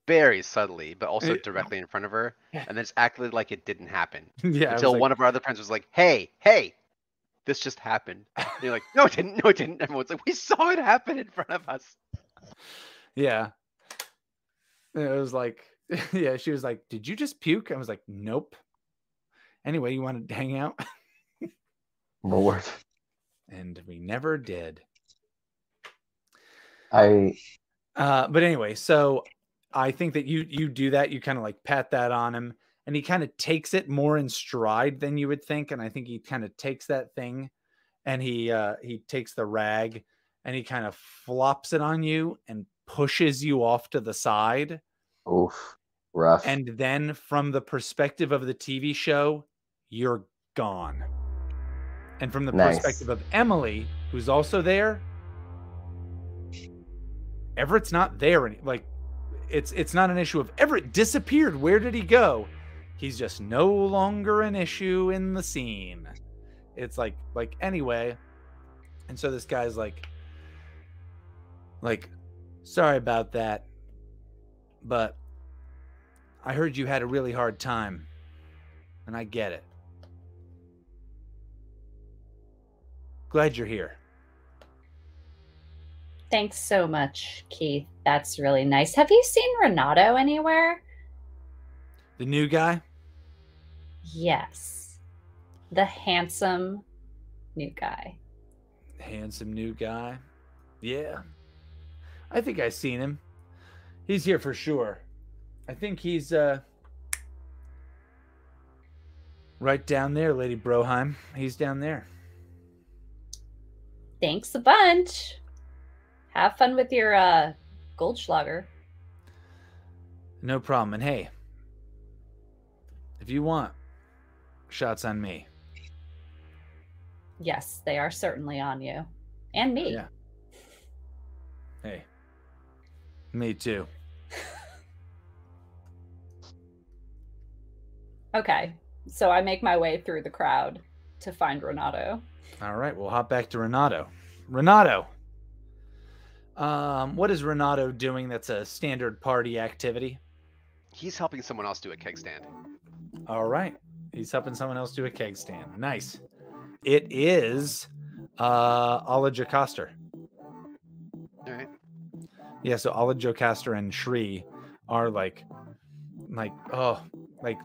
Speaker 6: Very subtly, but also
Speaker 2: It-
Speaker 6: directly in front of her, and then just acted like it didn't happen.
Speaker 2: yeah
Speaker 6: until
Speaker 2: like-
Speaker 6: one of our other friends was like, "Hey, hey, this just happened." And you're like, "No, it didn't. No, it didn't." Everyone's like, "We saw it happen in front of us."
Speaker 2: Yeah. It was like, yeah, she was like, Did you just puke? I was like, Nope. Anyway, you want to hang out?
Speaker 4: Lord.
Speaker 2: And we never did.
Speaker 4: I
Speaker 2: Uh, but anyway, so I think that you you do that, you kind of like pat that on him, and he kind of takes it more in stride than you would think. And I think he kind of takes that thing and he uh he takes the rag and he kind of flops it on you and pushes you off to the side.
Speaker 4: oof rough.
Speaker 2: And then from the perspective of the TV show, you're gone. And from the
Speaker 4: Nice.
Speaker 2: perspective of Emily, who's also there, Everett's not there any like it's it's not an issue of Everett disappeared. Where did he go? He's just no longer an issue in the scene. It's like like anyway. And so this guy's like like sorry about that. But I heard you had a really hard time. And I get it. Glad you're here.
Speaker 12: Thanks so much, Keith. That's really nice. Have you seen Renato anywhere?
Speaker 2: The new guy?
Speaker 12: Yes. The handsome new guy.
Speaker 2: Handsome new guy. Yeah. I think I've seen him. He's here for sure. I think he's uh right down there, Lady Broheim. He's down there.
Speaker 12: Thanks a bunch. Have fun with your uh Goldschlager.
Speaker 2: No problem. And hey, if you want, shots on me.
Speaker 12: Yes, they are certainly on you. And me.
Speaker 2: Yeah. Hey. Me too.
Speaker 12: Okay. So I make my way through the crowd to find Renato.
Speaker 2: All right, we'll hop back to Renato. Renato. Um, what is Renato doing that's a standard party activity?
Speaker 6: He's helping someone else do a keg stand.
Speaker 2: All right. He's helping someone else do a keg stand. Nice. It is uh Ala Jocasta.
Speaker 6: All right.
Speaker 2: Yeah, so Ala Jocasta and Shri are like like oh like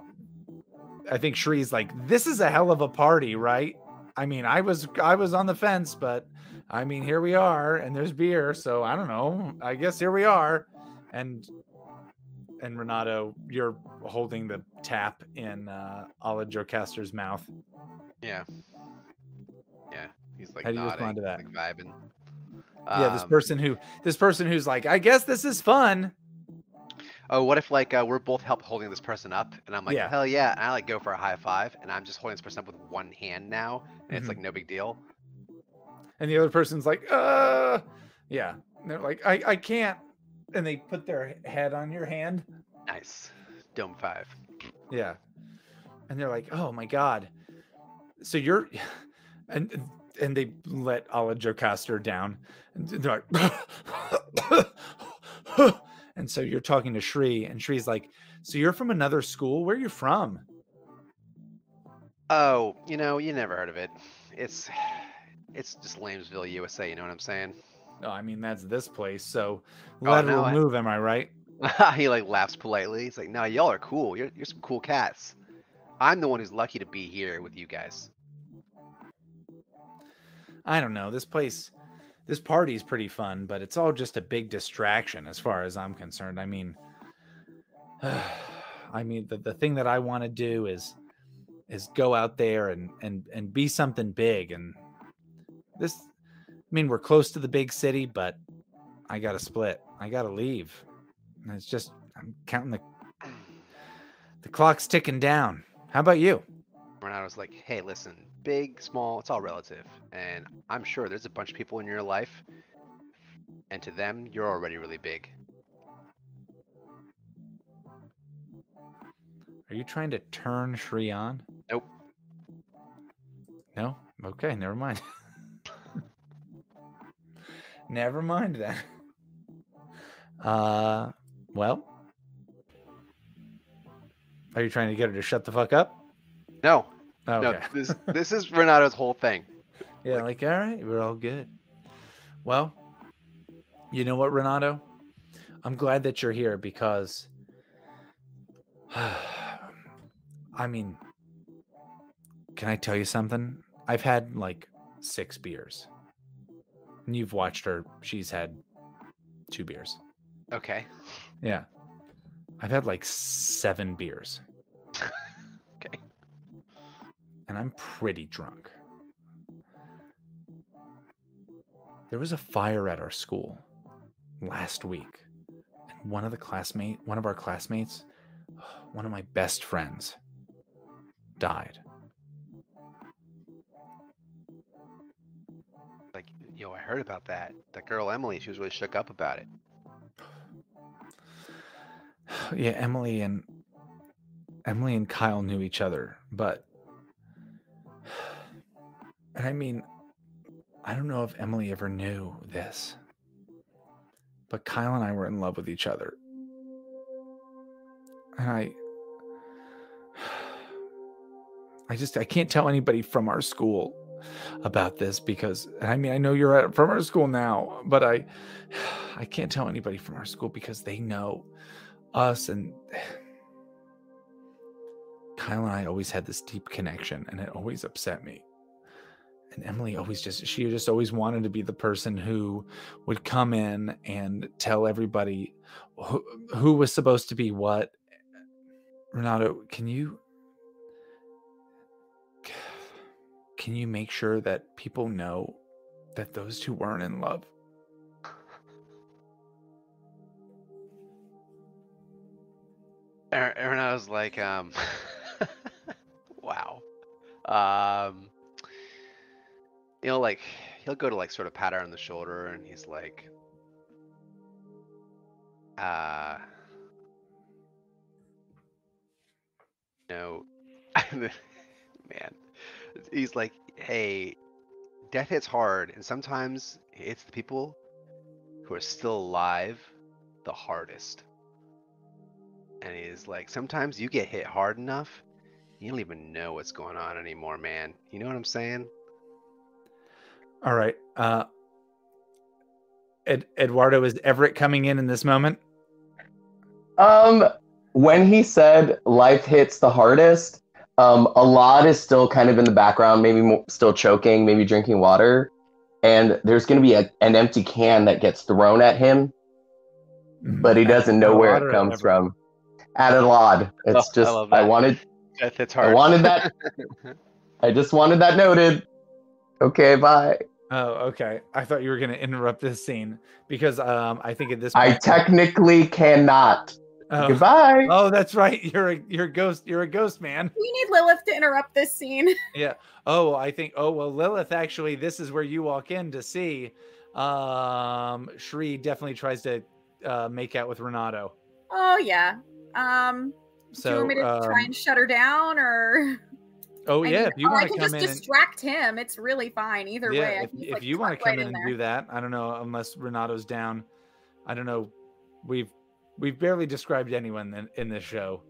Speaker 2: I think Shri's like, this is a hell of a party, right? I mean, I was I was on the fence, but I mean here we are and there's beer, so I don't know. I guess here we are. And and Renato, you're holding the tap in uh Ala Jocasta's mouth.
Speaker 6: Yeah. Yeah. He's like
Speaker 2: How do you
Speaker 6: nodding,
Speaker 2: respond to that?
Speaker 6: like vibing.
Speaker 2: yeah, this
Speaker 6: Um,
Speaker 2: person who this person who's like, I guess this is fun.
Speaker 6: Oh, what if like uh, we're both help holding this person up, and I'm like,
Speaker 2: Yeah.
Speaker 6: hell yeah, and I like go for a high five, and I'm just holding this person up with one hand now, and it's
Speaker 2: Mhm.
Speaker 6: like no big deal.
Speaker 2: and the other person's like, uh, yeah. And they're like, I, I can't. And they put their head on your hand.
Speaker 6: Nice, dome five.
Speaker 2: Yeah. And they're like, oh my God. So you're, and, and they let Ala Jocasta down. And they're like, and so you're talking to Shri, and Shri's like, so you're from another school? Where are you from?
Speaker 6: Oh, you know, you never heard of it. It's, it's just Lamesville, USA. You know what I'm saying?
Speaker 2: Oh, I mean, that's this place. So
Speaker 6: Oh,
Speaker 2: lateral
Speaker 6: no, I-
Speaker 2: move, am I right?
Speaker 6: he like laughs politely. He's like, "No, y'all are cool. You're you're some cool cats. I'm the one who's lucky to be here with you guys."
Speaker 2: I don't know. This place, this party's pretty fun, but it's all just a big distraction as far as I'm concerned. I mean, I mean, the, the thing that I want to do is is go out there and and and be something big. And this, I mean, we're close to the big city, but I got to split. I got to leave. And it's just I'm counting the the clock's ticking down. How about you?
Speaker 6: Renato's like, hey, listen, big, small, it's all relative. And I'm sure there's a bunch of people in your life, and to them, you're already really big.
Speaker 2: Are you trying to turn Shri on?
Speaker 6: Nope.
Speaker 2: No? Okay, never mind. never mind then. Uh well. Are you trying to get her to shut the fuck up?
Speaker 6: No, Oh,
Speaker 2: okay.
Speaker 6: no, this this is Renato's whole thing.
Speaker 2: Yeah, like, all right, we're all good. Well, you know what, Renato? I'm glad that you're here because, I mean, can I tell you something? I've had like six beers. And you've watched her, she's had two beers.
Speaker 6: Okay.
Speaker 2: Yeah. I've had like seven beers. And I'm pretty drunk. There was a fire at our school last week. And one of the classmate, one of our classmates, one of my best friends died.
Speaker 6: Like, yo, I heard about that. That girl Emily, she was really shook up about it.
Speaker 2: yeah, Emily and Emily and Kyle knew each other, but and I mean, I don't know if Emily ever knew this, but Kyle and I were in love with each other. And I I just I can't tell anybody from our school about this because I mean I know you're at, from our school now, but I I can't tell anybody from our school because they know us and Kyle and I always had this deep connection and it always upset me. And Emily always just she just always wanted to be the person who would come in and tell everybody who, who was supposed to be what. Renato, can you can you make sure that people know that those two weren't in love?
Speaker 6: Aaron, I was like, um, wow. Um, you know, like he'll go to like sort of pat her on the shoulder, and he's like, uh, no, man, he's like, hey, death hits hard, and sometimes it's the people who are still alive the hardest. And he's like, sometimes you get hit hard enough, you don't even know what's going on anymore, man. You know what I'm saying?
Speaker 2: All right. Uh Ed, Eduardo is Everett coming in in this moment?
Speaker 4: Um, when he said life hits the hardest, um, a lot is still kind of in the background, maybe mo- still choking, maybe drinking water, and there's going to be a, an empty can that gets thrown at him, but he doesn't know where it comes from. At a lot. It's
Speaker 6: Oh, I
Speaker 4: just
Speaker 6: love
Speaker 4: I
Speaker 6: that.
Speaker 4: wanted
Speaker 6: Death hits
Speaker 4: I
Speaker 6: hard.
Speaker 4: wanted that. I just wanted that noted. Okay, bye.
Speaker 2: Oh, okay. I thought you were going to interrupt this scene because um I think at this
Speaker 4: I technically cannot.
Speaker 2: Oh.
Speaker 4: Goodbye.
Speaker 2: Oh, that's right. You're a you're a ghost. You're a ghost man.
Speaker 3: We need Lilith to interrupt this scene.
Speaker 2: Yeah. Oh, I think. Oh, well, Lilith. Actually, this is where you walk in to see. Um, Shri definitely tries to uh, make out with Renato.
Speaker 3: Oh yeah. Um, do
Speaker 2: So,
Speaker 3: you want me to try
Speaker 2: um,
Speaker 3: and shut her down, or?
Speaker 2: oh
Speaker 3: I
Speaker 2: yeah,
Speaker 3: mean,
Speaker 2: if you
Speaker 3: I
Speaker 2: want to
Speaker 3: can
Speaker 2: come
Speaker 3: just
Speaker 2: in, and,
Speaker 3: distract him. It's really fine either way.
Speaker 2: yeah,
Speaker 3: I
Speaker 2: if, if
Speaker 3: like,
Speaker 2: you want to come
Speaker 3: right
Speaker 2: in and
Speaker 3: there.
Speaker 2: do that, I don't know unless Renato's down. I don't know. We've we've barely described anyone in, in this show.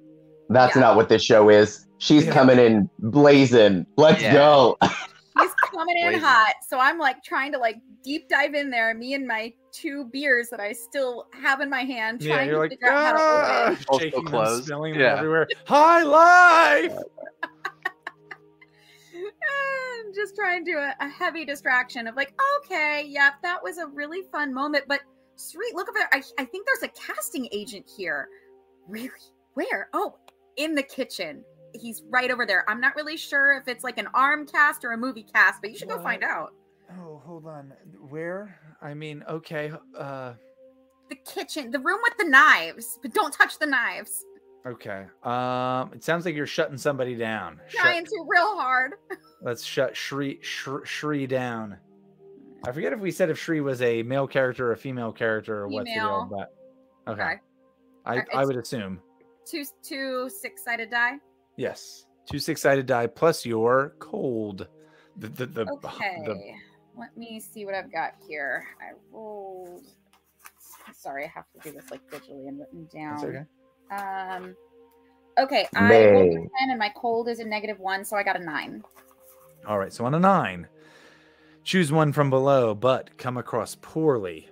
Speaker 4: That's
Speaker 3: Yeah.
Speaker 4: not what this show is. She's
Speaker 2: Yeah.
Speaker 4: coming in blazing. Let's
Speaker 6: Yeah.
Speaker 4: go.
Speaker 3: He's coming in hot, so I'm like trying to like deep dive in there. Me and my two beers that I still have in my hand,
Speaker 2: Yeah,
Speaker 3: trying
Speaker 2: you're
Speaker 3: to
Speaker 2: like
Speaker 3: figure out how to
Speaker 2: ah,
Speaker 3: open.
Speaker 2: Shaking them,
Speaker 6: closed.
Speaker 2: smelling
Speaker 6: Yeah.
Speaker 2: them everywhere. High life.
Speaker 3: And just try and do a, a heavy distraction of like, okay, yep, that was a really fun moment. But sweet, look over there. I, I think there's a casting agent here. Really? Where? Oh, in the kitchen. He's right over there. I'm not really sure if it's like an arm cast or a movie cast, but you should go find out.
Speaker 2: Oh, hold on. Where? I mean, okay. Uh,
Speaker 3: the kitchen, the room with the knives, but don't touch the knives.
Speaker 2: Okay. Um, it sounds like you're shutting somebody down. Shut-
Speaker 3: Trying to real hard.
Speaker 2: let's shut Shri, Shri Shri down. I forget if we said if Shri was a male character or a female character or what's the deal, but okay.
Speaker 3: Okay.
Speaker 2: I, I would assume.
Speaker 3: Two two six sided die.
Speaker 2: Yes. Two six sided die plus your cold. The the the,
Speaker 3: Okay.
Speaker 2: the
Speaker 3: Let me see what I've got here. I rolled. Sorry, I have to do this like digitally and written down.
Speaker 2: That's okay.
Speaker 3: Um. Okay, I rolled a ten, and my cold is a negative one, so I got a nine.
Speaker 2: All right, so on a nine, choose one from below, but come across poorly.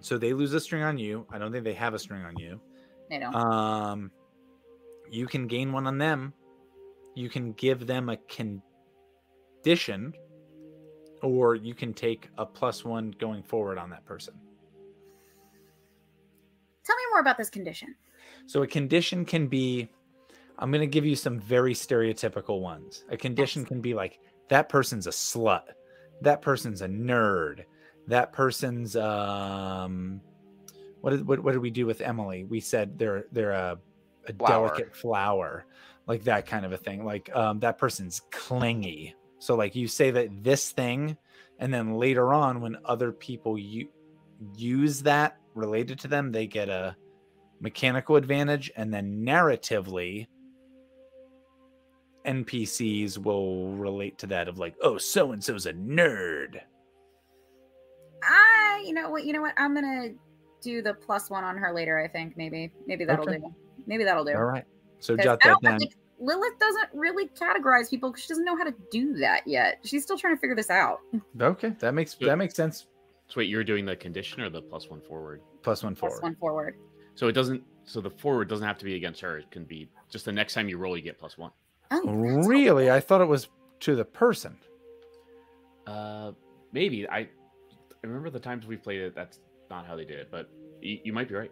Speaker 2: So they lose a string on you. I don't think they have a string on you.
Speaker 3: They don't.
Speaker 2: Um, you can gain one on them. You can give them a condition, or you can take a plus one going forward on that person.
Speaker 3: Tell me more about this condition.
Speaker 2: So a condition can be I'm going to give you some very stereotypical ones. A condition can be like that person's a slut. That person's a nerd. That person's um what did what, what did we do with Emily? We said they're they're a, a
Speaker 6: Flower.
Speaker 2: delicate flower. Like that kind of a thing. Like um that person's clingy. So like you say that this thing and then later on when other people u- use that related to them, they get a mechanical advantage and then narratively npcs will relate to that of like oh so and so's a nerd
Speaker 3: I, you know what, you know what? I'm gonna do the plus one on her later. I think maybe, maybe that'll
Speaker 2: Okay.
Speaker 3: do. Maybe that'll do.
Speaker 2: All right. So jot that down
Speaker 3: think Lilith doesn't really categorize people because she doesn't know how to do that yet. She's still trying to figure this out.
Speaker 2: okay that makes
Speaker 5: So-
Speaker 2: that makes sense
Speaker 5: So wait, you're doing the condition or the plus one forward?
Speaker 2: plus one forward
Speaker 3: one forward.
Speaker 5: So it doesn't. So the forward doesn't have to be against her. It can be just the next time you roll, you get plus one.
Speaker 3: Oh,
Speaker 2: really i thought it was to the person
Speaker 5: Uh, maybe I. I remember the times we played it. That's not how they did it, but you, you might be right.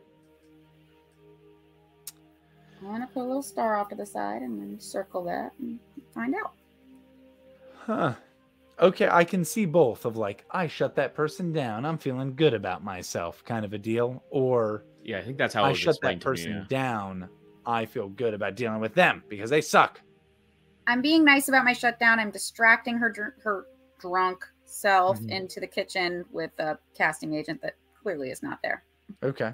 Speaker 3: I'm gonna put a little star off to the side and then circle that and find out.
Speaker 2: huh okay i can see both of like i shut that person down i'm feeling good about myself kind of a deal or
Speaker 5: Yeah, I think that's how it
Speaker 2: i
Speaker 5: was
Speaker 2: shut that
Speaker 5: explained to me,
Speaker 2: person
Speaker 5: yeah.
Speaker 2: down i feel good about dealing with them because they suck
Speaker 3: I'm being nice about my shutdown. I'm distracting her dr- her drunk self
Speaker 2: Mhm.
Speaker 3: into the kitchen with a casting agent that clearly is not there.
Speaker 2: Okay.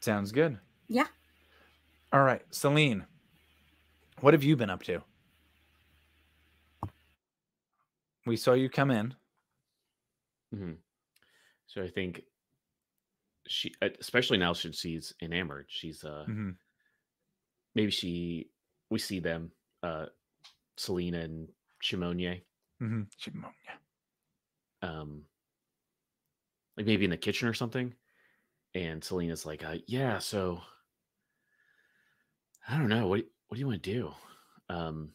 Speaker 2: Sounds good.
Speaker 3: Yeah.
Speaker 2: All right, Selene, what have you been up to? We saw you come in.
Speaker 5: hmm So I think she, uh, especially now since she's enamored, she's uh
Speaker 2: Mhm.
Speaker 5: maybe she we see them, uh Selene and Shimonier,
Speaker 2: Mm-hmm.
Speaker 5: um like maybe in the kitchen or something. And Selene's like, uh, yeah, so I don't know. What what do you want to do? Um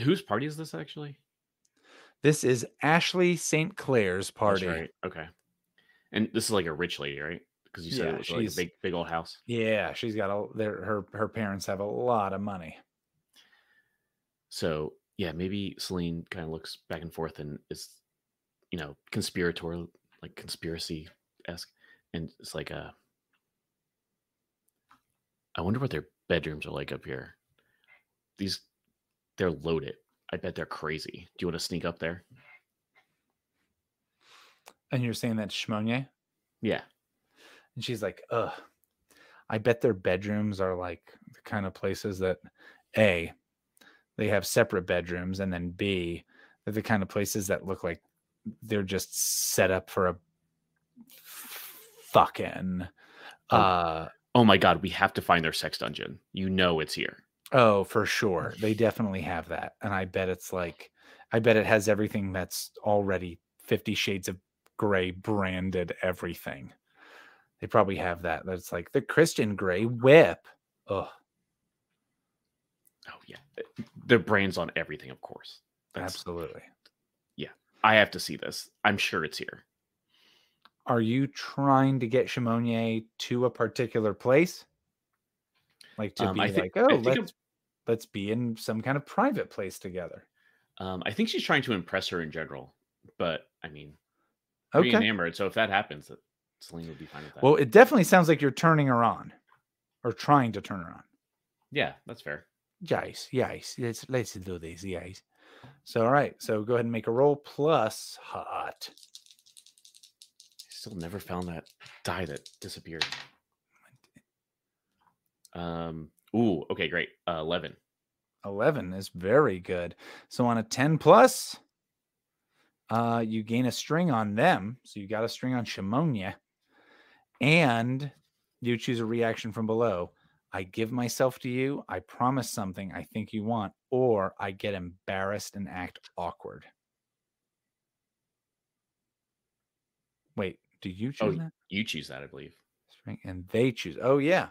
Speaker 5: whose party is this actually?
Speaker 2: This is Ashley St. Clair's
Speaker 5: That's
Speaker 2: party.
Speaker 5: right. Okay. And this is like a rich lady, right? Because you said
Speaker 2: Yeah,
Speaker 5: it was like a big big old house.
Speaker 2: Yeah, she's got a their her her parents have a lot of money.
Speaker 5: So yeah, maybe Selene kind of looks back and forth and is, you know, conspiratorial, like conspiracy esque, and it's like a. I wonder what their bedrooms are like up here. These, they're loaded. I bet they're crazy. Do you want to sneak up there?
Speaker 2: And you're saying that's Shmonye?
Speaker 5: Yeah.
Speaker 2: And she's like, ugh, I bet their bedrooms are like the kind of places that A, they have separate bedrooms, and then B, they're the kind of places that look like they're just set up for a fucking
Speaker 5: Oh.
Speaker 2: uh
Speaker 5: Oh my god, we have to find their sex dungeon. You know it's here.
Speaker 2: oh for sure. They definitely have that. And I bet it's like I bet it has everything that's already 50 shades of gray branded everything. They probably have that. That's like the Christian Grey whip. Oh,
Speaker 5: Oh yeah, their brands on everything, of course. That's,
Speaker 2: absolutely.
Speaker 5: yeah, I have to see this. I'm sure it's here.
Speaker 2: Are you trying to get Shimonier to a particular place? Like to
Speaker 5: Um,
Speaker 2: be
Speaker 5: I thi-
Speaker 2: like, oh,
Speaker 5: think I'm-
Speaker 2: let's let's be in some kind of private place together.
Speaker 5: Um, I think she's trying to impress her in general, but I mean,
Speaker 2: Okay.
Speaker 5: enamored. So if that happens, that Selene would be fine with that.
Speaker 2: Well, it definitely sounds like you're turning her on, or trying to turn her on.
Speaker 5: yeah, that's fair.
Speaker 2: Yes, yes. Let's let's do this. Yes. So all right. So go ahead and make a roll plus hot.
Speaker 5: Still never found that die that disappeared. Um. Ooh. Okay. Great. Uh, Eleven.
Speaker 2: 11 is very good. So on a 10 plus, uh, you gain a string on them. So you got a string on Shimonia. And you choose a reaction from below. I give myself to you. I promise something I think you want, or I get embarrassed and act awkward. Wait, do you choose
Speaker 5: Oh,
Speaker 2: that?
Speaker 5: you choose that, I believe.
Speaker 2: And they choose. Oh yeah.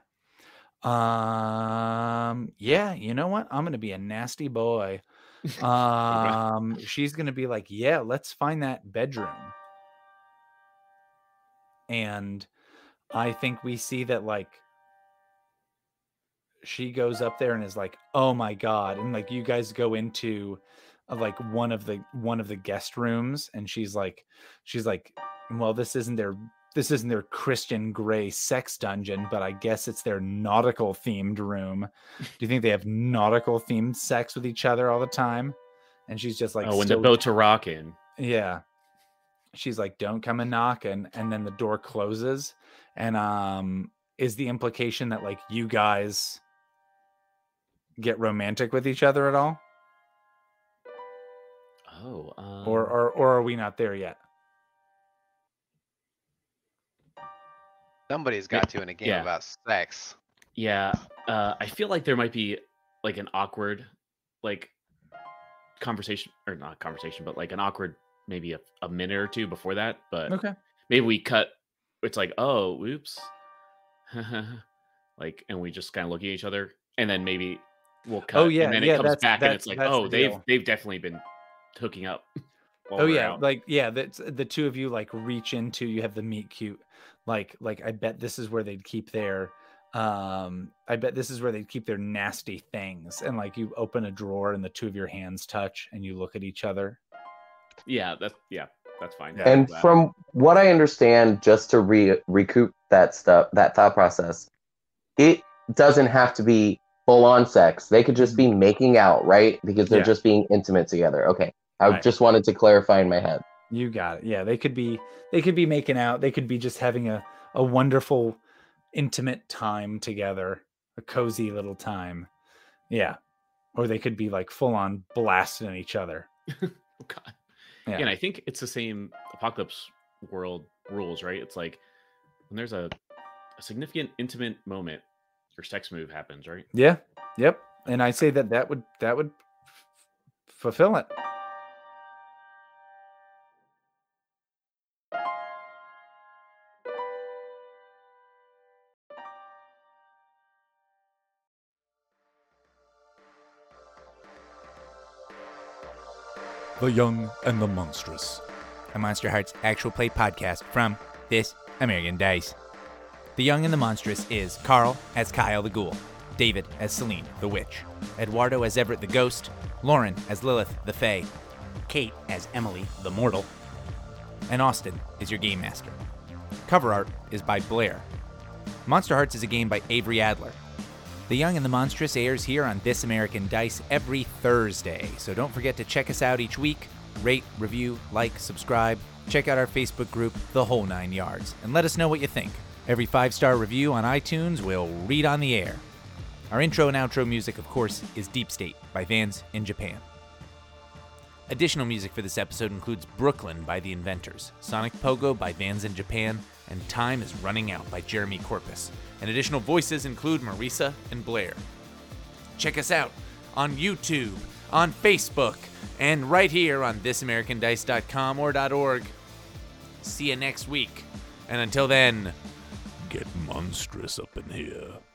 Speaker 2: Um yeah, you know what? I'm going to be a nasty boy. Um she's to be like, "Yeah, let's find that bedroom." And I think we see that like she goes up there and is like, "Oh my god." And like you guys go into uh, like one of the one of the guest rooms and she's like she's like, "Well, this isn't their this isn't their Christian Grey sex dungeon, but I guess it's their nautical themed room. Do you think they have nautical themed sex with each other all the time?" And she's just like,
Speaker 5: oh, when the boats are rocking.
Speaker 2: yeah. She's like, don't come and knock. And and then the door closes. And um is the implication that like you guys get romantic with each other at all?
Speaker 5: Oh. Um,
Speaker 2: Or or or are we not there yet?
Speaker 6: Somebody's got to in a game
Speaker 5: yeah.
Speaker 6: about sex.
Speaker 5: Yeah, uh, I feel like there might be like an awkward, like conversation or not conversation, but like an awkward maybe a, a minute or two before that. But
Speaker 2: Okay.
Speaker 5: maybe we cut. It's like, oh, oops, like, and we just kind of look at each other, and then maybe we'll cut.
Speaker 2: Oh, yeah,
Speaker 5: and then
Speaker 2: yeah,
Speaker 5: it comes
Speaker 2: that's-
Speaker 5: back, and
Speaker 2: that's-
Speaker 5: it's like, oh,
Speaker 2: the
Speaker 5: they've
Speaker 2: deal.
Speaker 5: they've definitely been hooking up. while
Speaker 2: oh
Speaker 5: we're
Speaker 2: yeah,
Speaker 5: out.
Speaker 2: like yeah, that's the two of you like reach into you have the meet cute. Like like I bet this is where they'd keep their um I bet this is where they'd keep their nasty things. And like you open a drawer and the two of your hands touch and you look at each other.
Speaker 5: yeah, that's yeah, that's fine.
Speaker 4: And
Speaker 5: That-
Speaker 4: from what I understand, just to re- recoup that stuff, that thought process, it doesn't have to be full on sex. They could just be making out, right? Because they're
Speaker 2: Yeah.
Speaker 4: just being intimate together. Okay. I
Speaker 2: Right.
Speaker 4: just wanted to clarify in my head.
Speaker 2: You got it. Yeah, they could be they could be making out. They could be just having a a wonderful intimate time together, a cozy little time. Yeah. Or they could be like full on blasting each other.
Speaker 5: Oh God.
Speaker 2: Yeah.
Speaker 5: Yeah. and I think it's the same apocalypse world rules, right? It's like when there's a, a significant intimate moment, your sex move happens, right?
Speaker 2: Yeah. Yep. And I say that that would that would f- fulfill it.
Speaker 1: The Young and the Monstrous.
Speaker 13: a Monsterhearts actual play podcast from This American Dice. The Young and the Monstrous is Carl as Kyle the Ghoul, David as Selene the Witch, Eduardo as Everett the Ghost, Lauren as Lilith the Fae, Kate as Emily the Mortal, and Austin is your game master. Cover art is by Blair. Monsterhearts is a game by Avery Adler. The Young and the Monstrous airs here on This American Dice every Thursday, so don't forget to check us out each week. Rate, review, like, subscribe. Check out our Facebook group, The Whole Nine Yards, and let us know what you think. Every five star review on iTunes we'll read on the air. Our intro and outro music, of course, is Deep State by Vans in Japan. Additional music for this episode includes Brooklyn by The Inventors, Sonic Pogo by Vans in Japan, and Time is Running Out by Jeremy Korpas. And additional voices include Marisa and Blair. Check us out on YouTube, on Facebook, and right here on thisamericandice.com or .org. See you next week. And until then,
Speaker 1: Get monstrous up in here.